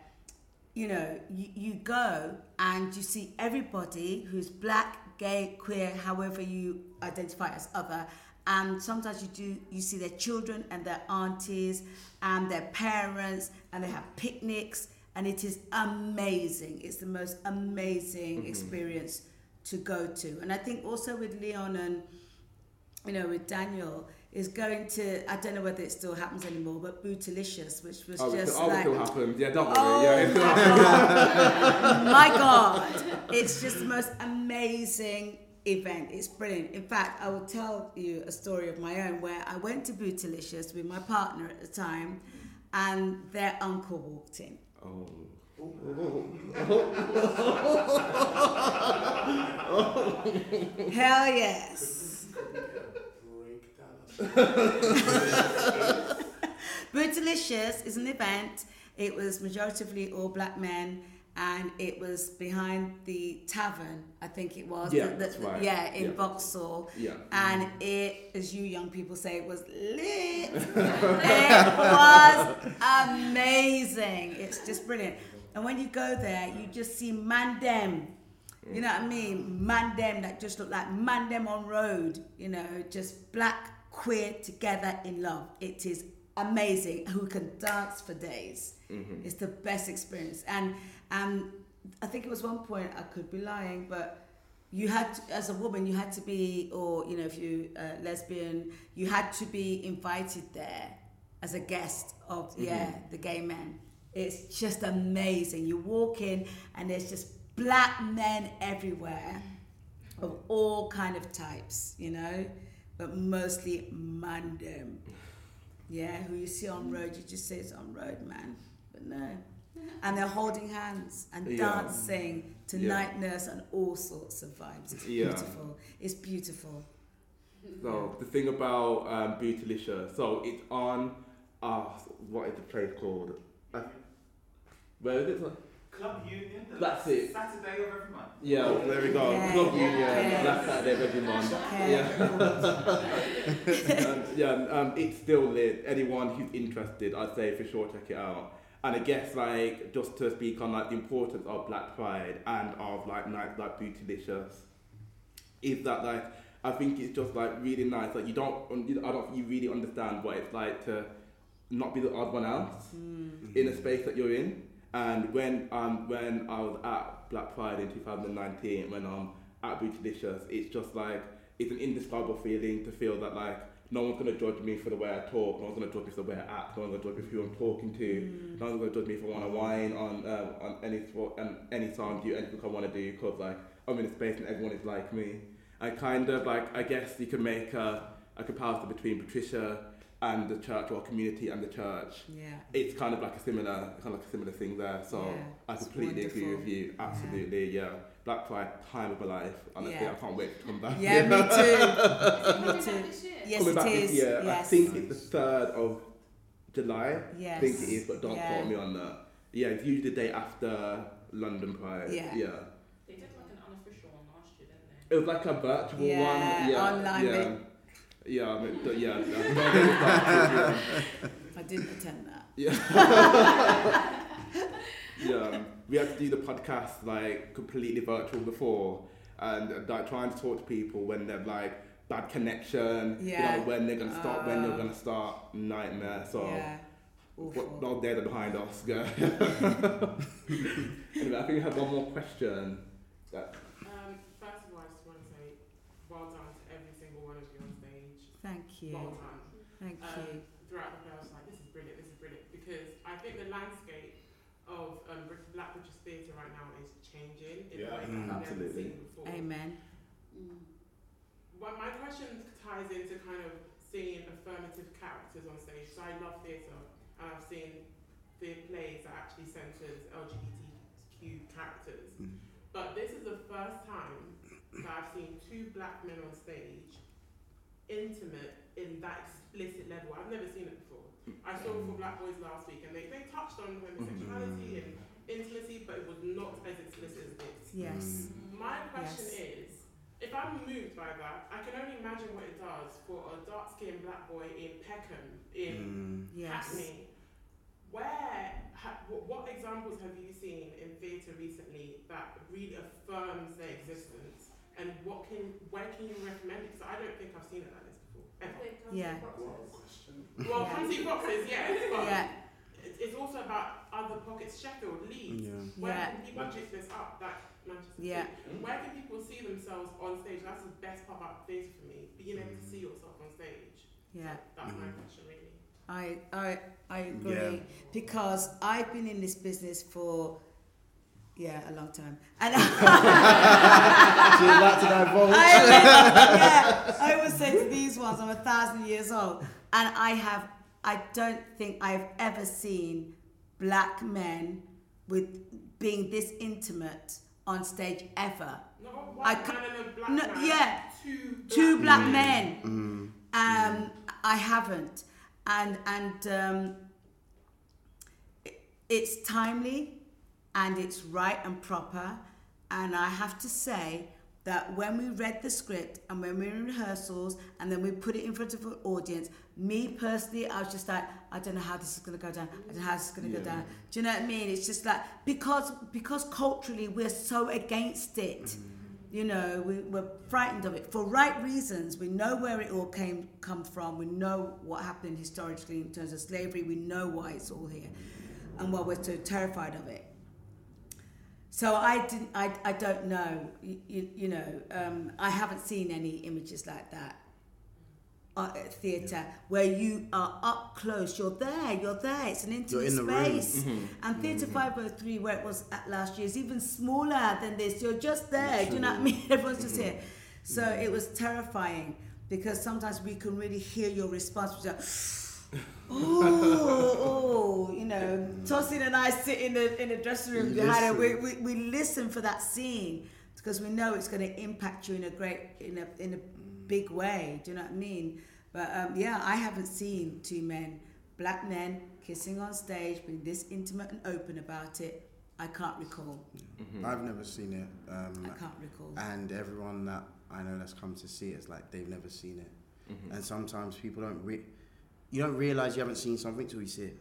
you know, you, you go and you see everybody who's black, gay, queer, however you identify as other. And sometimes you do you see their children and their aunties and their parents and they have picnics and it is amazing. It's the most amazing Mhm. experience to go to. And I think also with Leon and you know, with Daniel, is going to I don't know whether it still happens anymore, but Bootylicious, which was Oh, just oh, like happens. Yeah, don't Oh. Yeah, my. <laughs> God. my God. It's just the most amazing event. It's brilliant. In fact, I will tell you a story of my own where I went to Bootylicious with my partner at the time and their uncle walked in. Oh. Hell yes. <laughs> Bootylicious is an event. It was majoritively all black men and it was behind the tavern, I think it was. Yeah, The- the- that's right. Yeah, in Yeah. Vauxhall. Yeah. and it, as you young people say, it was lit. <laughs> it was amazing. It's just brilliant. And when you go there, you just see mandem. You know what I mean? Mandem that just look like mandem on road. You know, just black queer together in love. It is amazing. Who can dance for days? Mm-hmm. It's the best experience. And um, I think it was one point I could be lying, but you had to, as a woman you had to be or you know if you uh, lesbian you had to be invited there as a guest of yeah the gay men it's just amazing you walk in and there's just black men everywhere of all kind of types, you know, but mostly mandem. Yeah, who you see on road, you just say it's on road, man. But no. And they're holding hands and Yeah. dancing to Yeah. night nurse and all sorts of vibes. It's Yeah. beautiful. It's beautiful. So the thing about um, Bootylicious, so it's on, uh, what is the place called? Uh, where is it? Club Union. The That's it. Saturday of every month. Yeah, there we go. Yeah, Club Union, yeah. last Saturday of every month. Okay. Yeah. <laughs> um, yeah, um, it's still lit. Anyone who's interested, I'd say for sure check it out. And I guess like just to speak on like the importance of Black Pride and of like nights like Bootylicious, is that like I think it's just like really nice. Like you don't, you- I don't think you really understand what it's like to not be the odd one out Mm. in a space that you're in. And when um when I was at Black Pride in 2019, when I'm at Bootylicious, it's just like it's an indescribable feeling to feel that like no one's gonna judge me for the way I talk, no one's gonna judge me for the way I act, no one's gonna judge me for who I'm talking to, Mm. no one's gonna judge me if I want to whine on uh, on any sport any song, do anything I want to do, because like I'm in a space and everyone is like me. I kind of like I guess you can make a, a comparison between Patricia and the church or community and the church Yeah. it's kind of like a similar kind of like a similar thing there. So Yeah, I completely agree with you. Absolutely, yeah. Black Pride, time of my life. Honestly, Yeah. I can't wait to come back. Yeah, me too. <laughs> Me too. this? Yes, Coming it back is. I think it's the third of July. Yes. I think it is, but don't Yeah. quote me on that. Yeah, it's usually the day after London Pride. Yeah. Yeah. They did like an unofficial one last year, didn't they? It was like a virtual Yeah, one. Yeah. online, Yeah. but- Yeah, I mean, th- yeah. no, no, it was that, I didn't attend that. yeah. <laughs> <laughs> yeah, we had to do the podcast like completely virtual before, and uh, like trying to talk to people when they're like bad connection, Yeah. you know, when they're gonna stop, when Uh, you're gonna start, nightmare. So yeah. Awful. what, no data behind us. Yeah. <laughs> anyway, I think we have one more question. That, Um, first of all, I just want to say well done to every single one of you on stage. Thank you. Well done. Thank Um, you. throughout the play, I was like, this is brilliant, this is brilliant. Because I think the landscape of um, Black British theatre right now is changing in Yeah, ways mm, that I've absolutely. never seen before. Amen. Mm. Well, my question ties into kind of seeing affirmative characters on stage. So I love theatre, and I've seen the plays that actually centres LGBTQ characters. Mm. But this is the first time that I've seen two black men on stage intimate in that explicit level. I've never seen it before. I saw it for Black Boys last week, and they, they touched on homosexuality and intimacy, but it was not as explicit as this. Yes. My question Yes. is, if I'm moved by that, I can only imagine what it does for a dark-skinned black boy in Peckham, in Mm. Yes. Hackney. Where, ha, what, what examples have you seen in theatre recently that really affirms their existence? And what can, where can you recommend it? Because I don't think I've seen it like this before. Ever. Yeah. question. Well, Yeah. Country Boxes, yes, but Yeah. it- it's also about other pockets. Sheffield, Leeds. Yeah. Where Yeah. can people pick this up? That Manchester Yeah. City. Where can people see themselves on stage? That's the best part about theatre for me. Being able to see yourself on stage. Yeah. That's my Mhm. question, really. I I I agree Yeah. because I've been in this business for yeah a long time and <laughs> So you'd like to divulge? I always, yeah I always say to these ones I'm a thousand years old and I have I don't think I've ever seen black men with being this intimate on stage ever Not a I white ca- man black no, man. yeah. Two black two black men. men Mm. Um, I haven't, and and um, it- it's timely, and it's right and proper, and I have to say that when we read the script and when we were in rehearsals and then we put it in front of an audience, me personally, I was just like, I don't know how this is going to go down. I don't know how this is going to go down. Do you know what I mean? It's just like because because culturally we're so against it. Mm-hmm. You know, we, we're frightened of it for right reasons. We know where it all came come from. We know what happened historically in terms of slavery. We know why it's all here, and why we're so terrified of it. So I didn't. I, I don't know. You, you, you know, um, I haven't seen any images like that. uh, theatre where you are up close. You're there. You're there. It's an intimate in space. And Theatre 503, where it was at last year, is even smaller than this. You're just there. Do you know what I mean? <laughs> Everyone's just here. So it was terrifying because sometimes we can really hear your response. Which is like, oh, oh, you know, Tosin and I sit in the in the dressing room You behind her. We, listen. we, we listen for that scene because we know it's going to impact you in a great in a in a big way. Do you know what I mean? But um, yeah, I haven't seen two men, black men, kissing on stage, being this intimate and open about it. I can't recall. I've never seen it. Um, I can't recall. and everyone that I know that's come to see it is like they've never seen it. And sometimes people don't re- you don't realize you haven't seen something till you see it.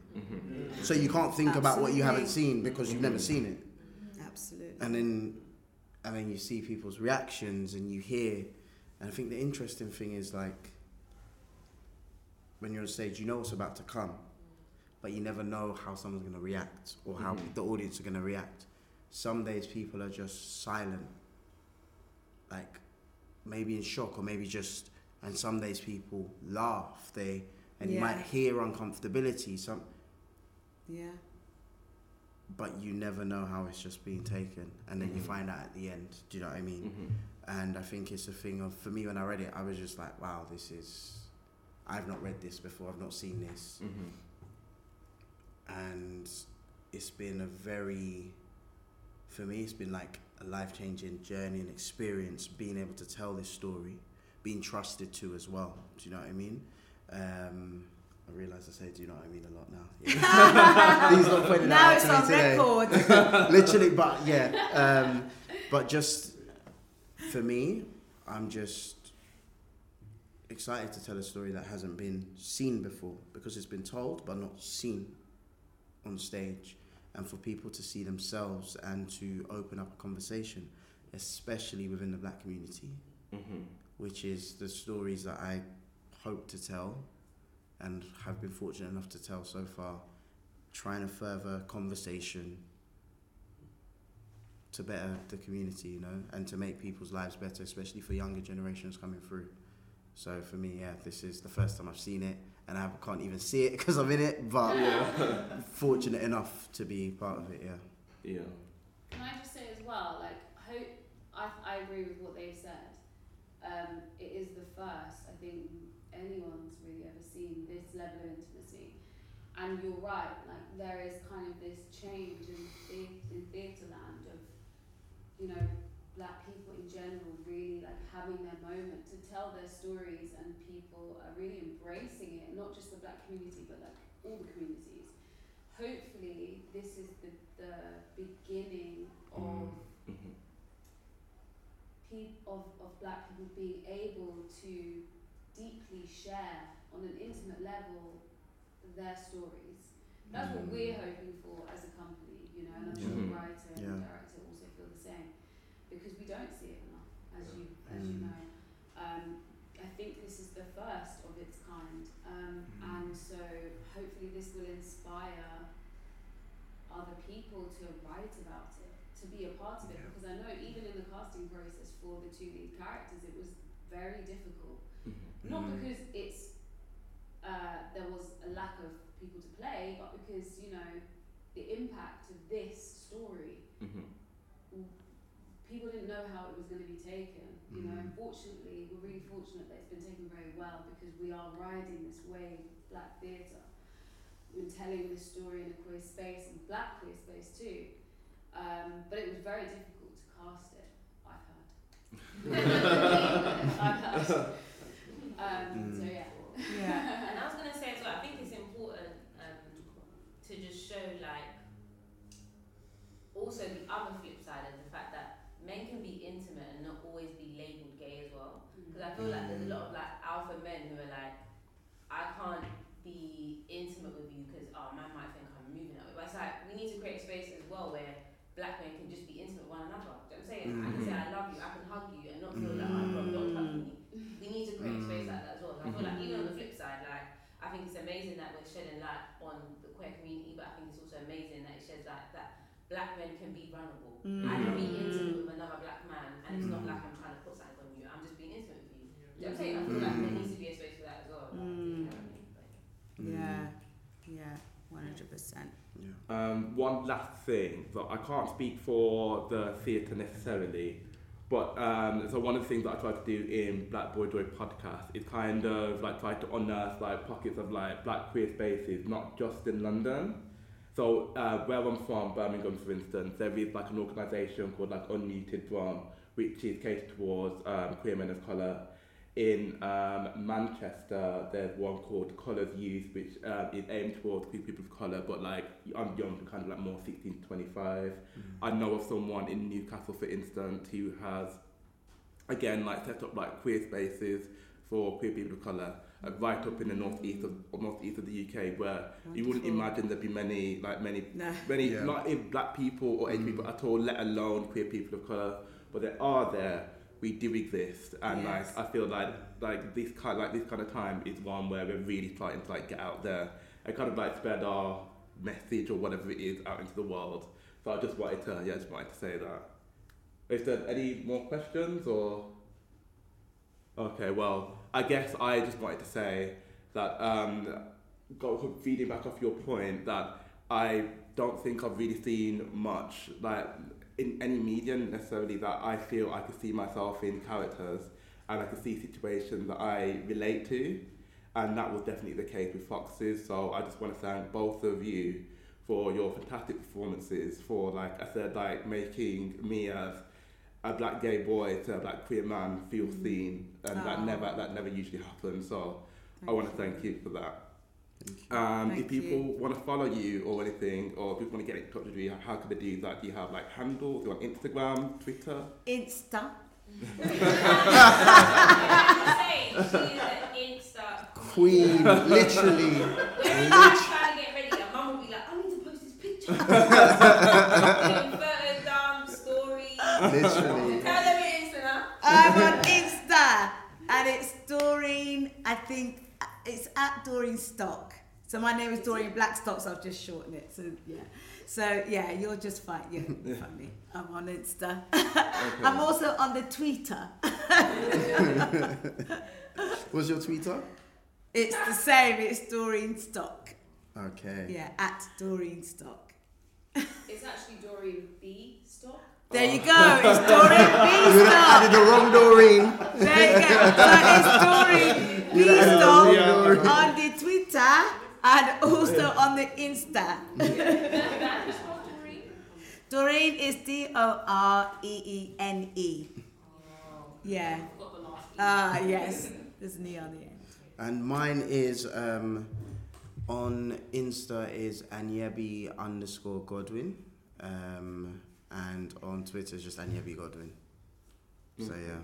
So you can't think about what you haven't seen because you've never seen it. Absolutely. And then and then you see people's reactions and you hear and I think the interesting thing is like when you're on stage you know what's about to come but you never know how someone's going to react or how Mhm. the audience are going to react. Some days people are just silent, like maybe in shock or maybe just. And some days people laugh. They and you might hear uncomfortability. Some, Yeah. but you never know how it's just being taken, and then you Mhm. find out at the end. Do you know what I mean? Mm-hmm. And I think it's a thing of for me when I read it, I was just like, wow, this is. I've not read this before. I've not seen this. Mm-hmm. and it's been a very for me it's been like a life-changing journey and experience being able to tell this story being trusted to as well do you know what i mean um, i realize i say do you know what i mean a lot now <laughs> yeah. These not pointing now out it's to me on today. record. <laughs> literally but yeah um, but just for me i'm just excited to tell a story that hasn't been seen before because it's been told but not seen on stage and for people to see themselves and to open up a conversation especially within the black community Mm-hmm. which is the stories that i hope to tell and have been fortunate enough to tell so far trying to further conversation to better the community you know and to make people's lives better especially for younger generations coming through so for me yeah this is the first time i've seen it and i can't even see it because i'm in it but <laughs> fortunate enough to be part of it yeah Yeah. Can I just say as well, like, hope I, I agree with what they've said. Um, it is the first I think anyone's really ever seen this level of intimacy, and you're right. Like, there is kind of this change in the- in theatre land of, you know, black people in general really like having their moment to tell their stories, and people are really embracing it. Not just the black community, but like all the communities. Hopefully, this is the the beginning of Mm-hmm. of, of black people being able to deeply share on an intimate level their stories. That's what we're hoping for as a company, you know, and I'm sure the Mhm. writer and Yeah. the director also feel the same because we don't see it enough, as you as you Mm. know. Um, I think this is the first of its kind, um, and so hopefully this will inspire other people to write about it, to be a part of it. Yeah. Because I know even in the casting process for the two lead characters, it was very difficult. Mm-hmm. Not Mm. because it's uh, there was a lack of people to play, but because you know the impact of this story Mm-hmm. people didn't know how it was going to be taken. You know, Mhm. unfortunately, we're really fortunate that it's been taken very well because we are riding this wave of black theatre. We're telling this story in a queer space and black queer space too. Um, but it was very difficult to cast it, I've heard. <laughs> <laughs> I've heard. Um, So, mm. yeah. Yeah. <laughs> And I was gonna say as well, I think it's important um, to just show like also the other flip side of the fact that men can be intimate and not always be labelled gay as well. Mm. Because I feel like there's a lot of mm. like alpha men who are like, I can't be intimate with you because oh man might think I'm moving that way. But it's like we need to create a space as well where black men can just be intimate with one another. Do you know what I'm saying? I can say I love you, I can hug you and not feel like I'm not create mm. space like that as well. And I feel like mm-hmm. even on the flip side, like I think it's amazing that we're shedding light on the queer community, but I think it's also amazing that it sheds light that black men can be vulnerable. Mm. I can be intimate with another black man, and it's not mm. like I'm trying to put something on you. I'm just being intimate with you. Do you know what I'm saying? I feel like there needs to be a space for that as well. Mm. Yeah. Mm. Yeah. One hundred percent. Um, one last thing that I can't speak for the theatre necessarily, but um, so one of the things that I try to do in Black Boy Joy podcast is kind of like try to unearth like pockets of like black queer spaces, not just in London. So uh, where I'm from, Birmingham, for instance, there is like an organisation called like Unmuted Drum, which is catered towards um, queer men of colour. In um, Manchester, there's one called Colours Youth, which um, is aimed towards queer people of colour, but like I'm young, kind of like more 16 to 25. I know of someone in Newcastle, for instance, who has, again, like set up like queer spaces for queer people of colour, uh, right up in the northeast of northeast of the UK, where you wouldn't imagine there'd be many like many No. many Yeah. not in black people or Asian Mm. people at all, let alone queer people of colour. But they are there. We do exist, and Yes. like I feel like like this kind like this kind of time is one where we're really trying to like get out there and kind of like spread our message or whatever it is out into the world. So I just wanted to yeah, just wanted to say that. Is there any more questions or? Okay, well, I guess I just wanted to say that um, go feeding back off your point that I don't think I've really seen much like in any medium necessarily that I feel I could see myself in characters and I could see situations that I relate to, and that was definitely the case with Foxes. So I just want to thank both of you for your fantastic performances, for like I said, like making me as a black gay boy to a black queer man feel mm. seen, and that Oh. never that never usually happens. So I want to thank you for that. Thank you. Um, if people you. want to follow you or anything, or if people want to get in touch with you, how can they do that? Do you have like handles? Do you on Instagram, Twitter? Insta. say she is an Insta Queen, literally. <laughs> I'm trying to get ready, and mum will be like, I need to post this picture. <laughs> Doing photo dump, stories. Literally. Tell them it is, now. I'm on Insta, and it's Doreen. I think it's at Doreen Stock. So my name is Doreen Blackstock, so I've just shortened it. So yeah. So yeah, you're just fine. You're <laughs> funny. I'm on Insta. I'm also on the Twitter. <laughs> What's your Twitter? It's the same. It's Doreen Stock. Okay. Yeah, at Doreen Stock. It's actually Doreen B. Stock. There you oh. go. It's Doreen B <laughs> You added the wrong Doreen. There you go. So it's Doreen B You added the Stock wrong Yeah. On the Twitter and also on the Insta. <laughs> Doreen is D O R E E N E. Yeah. Ah, yes. There's an E on the end. And mine is um, on Insta is Anyebe underscore Godwin. Um, and on Twitter is just Anyebe Godwin. So yeah.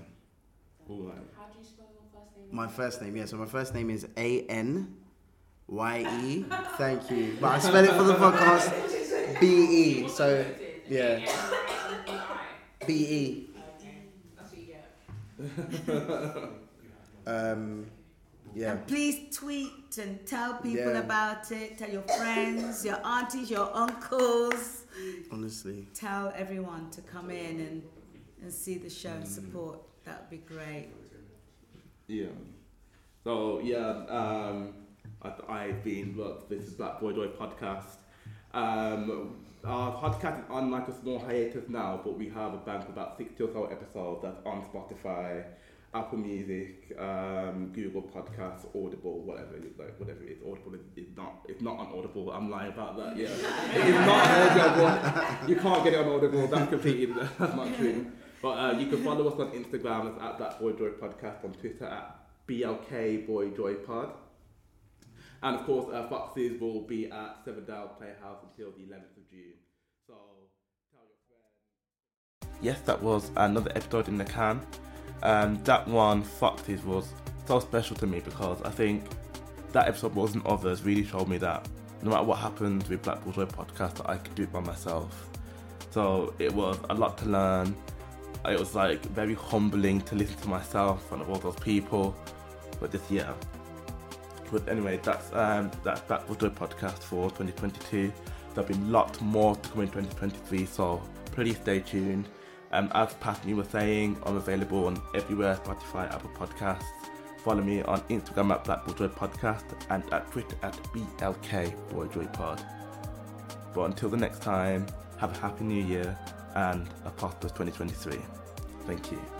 All right. How do you spell your first name? My first name, yeah. So my first name is A N Y E. Thank you. But I spell it for the podcast B E. So yeah. B E. That's what you get. Um, yeah. And please tweet and tell people Yeah. about it. Tell your friends, your aunties, your uncles. Honestly. Tell everyone to come in and, and see the show and support. That would be great. Yeah. So yeah, um, I, I've been look. This is Black Boy Joy podcast. Um, our podcast is on like a small hiatus now, but we have a bank of about sixty or so episodes that's on Spotify, Apple Music, um, Google Podcasts, Audible, whatever it is, like whatever it is. Audible is, is not. It's not on Audible. I'm lying about that. Yeah, it is not on Audible. You can't get it on Audible. That's completely that's not true. But uh, you can follow us on Instagram as at Black Boy Joy Podcast, on Twitter at BLK Boy Joy Pod. And of course, uh, Foxes will be at Seven Dials Playhouse until the 11th of June. So tell your friends. Yes, that was another episode in the can. Um, that one, Foxes, was so special to me because I think that episode wasn't others really showed me that no matter what happens with Black Boy Joy podcast, that I could do it by myself. So it was a lot to learn. It was like very humbling to listen to myself of all those people. But just yeah. But anyway, that's um that's Black Boy Joy podcast for 2022. There'll be a lot more to come in 2023, so please stay tuned. Um, as Pat and you were saying, I'm available on everywhere Spotify, Apple Podcasts. Follow me on Instagram at Black Joy Podcast and at Twitter at BLK Boy Joy Pod. But until the next time, have a happy new year and a prosperous 2023. Thank you.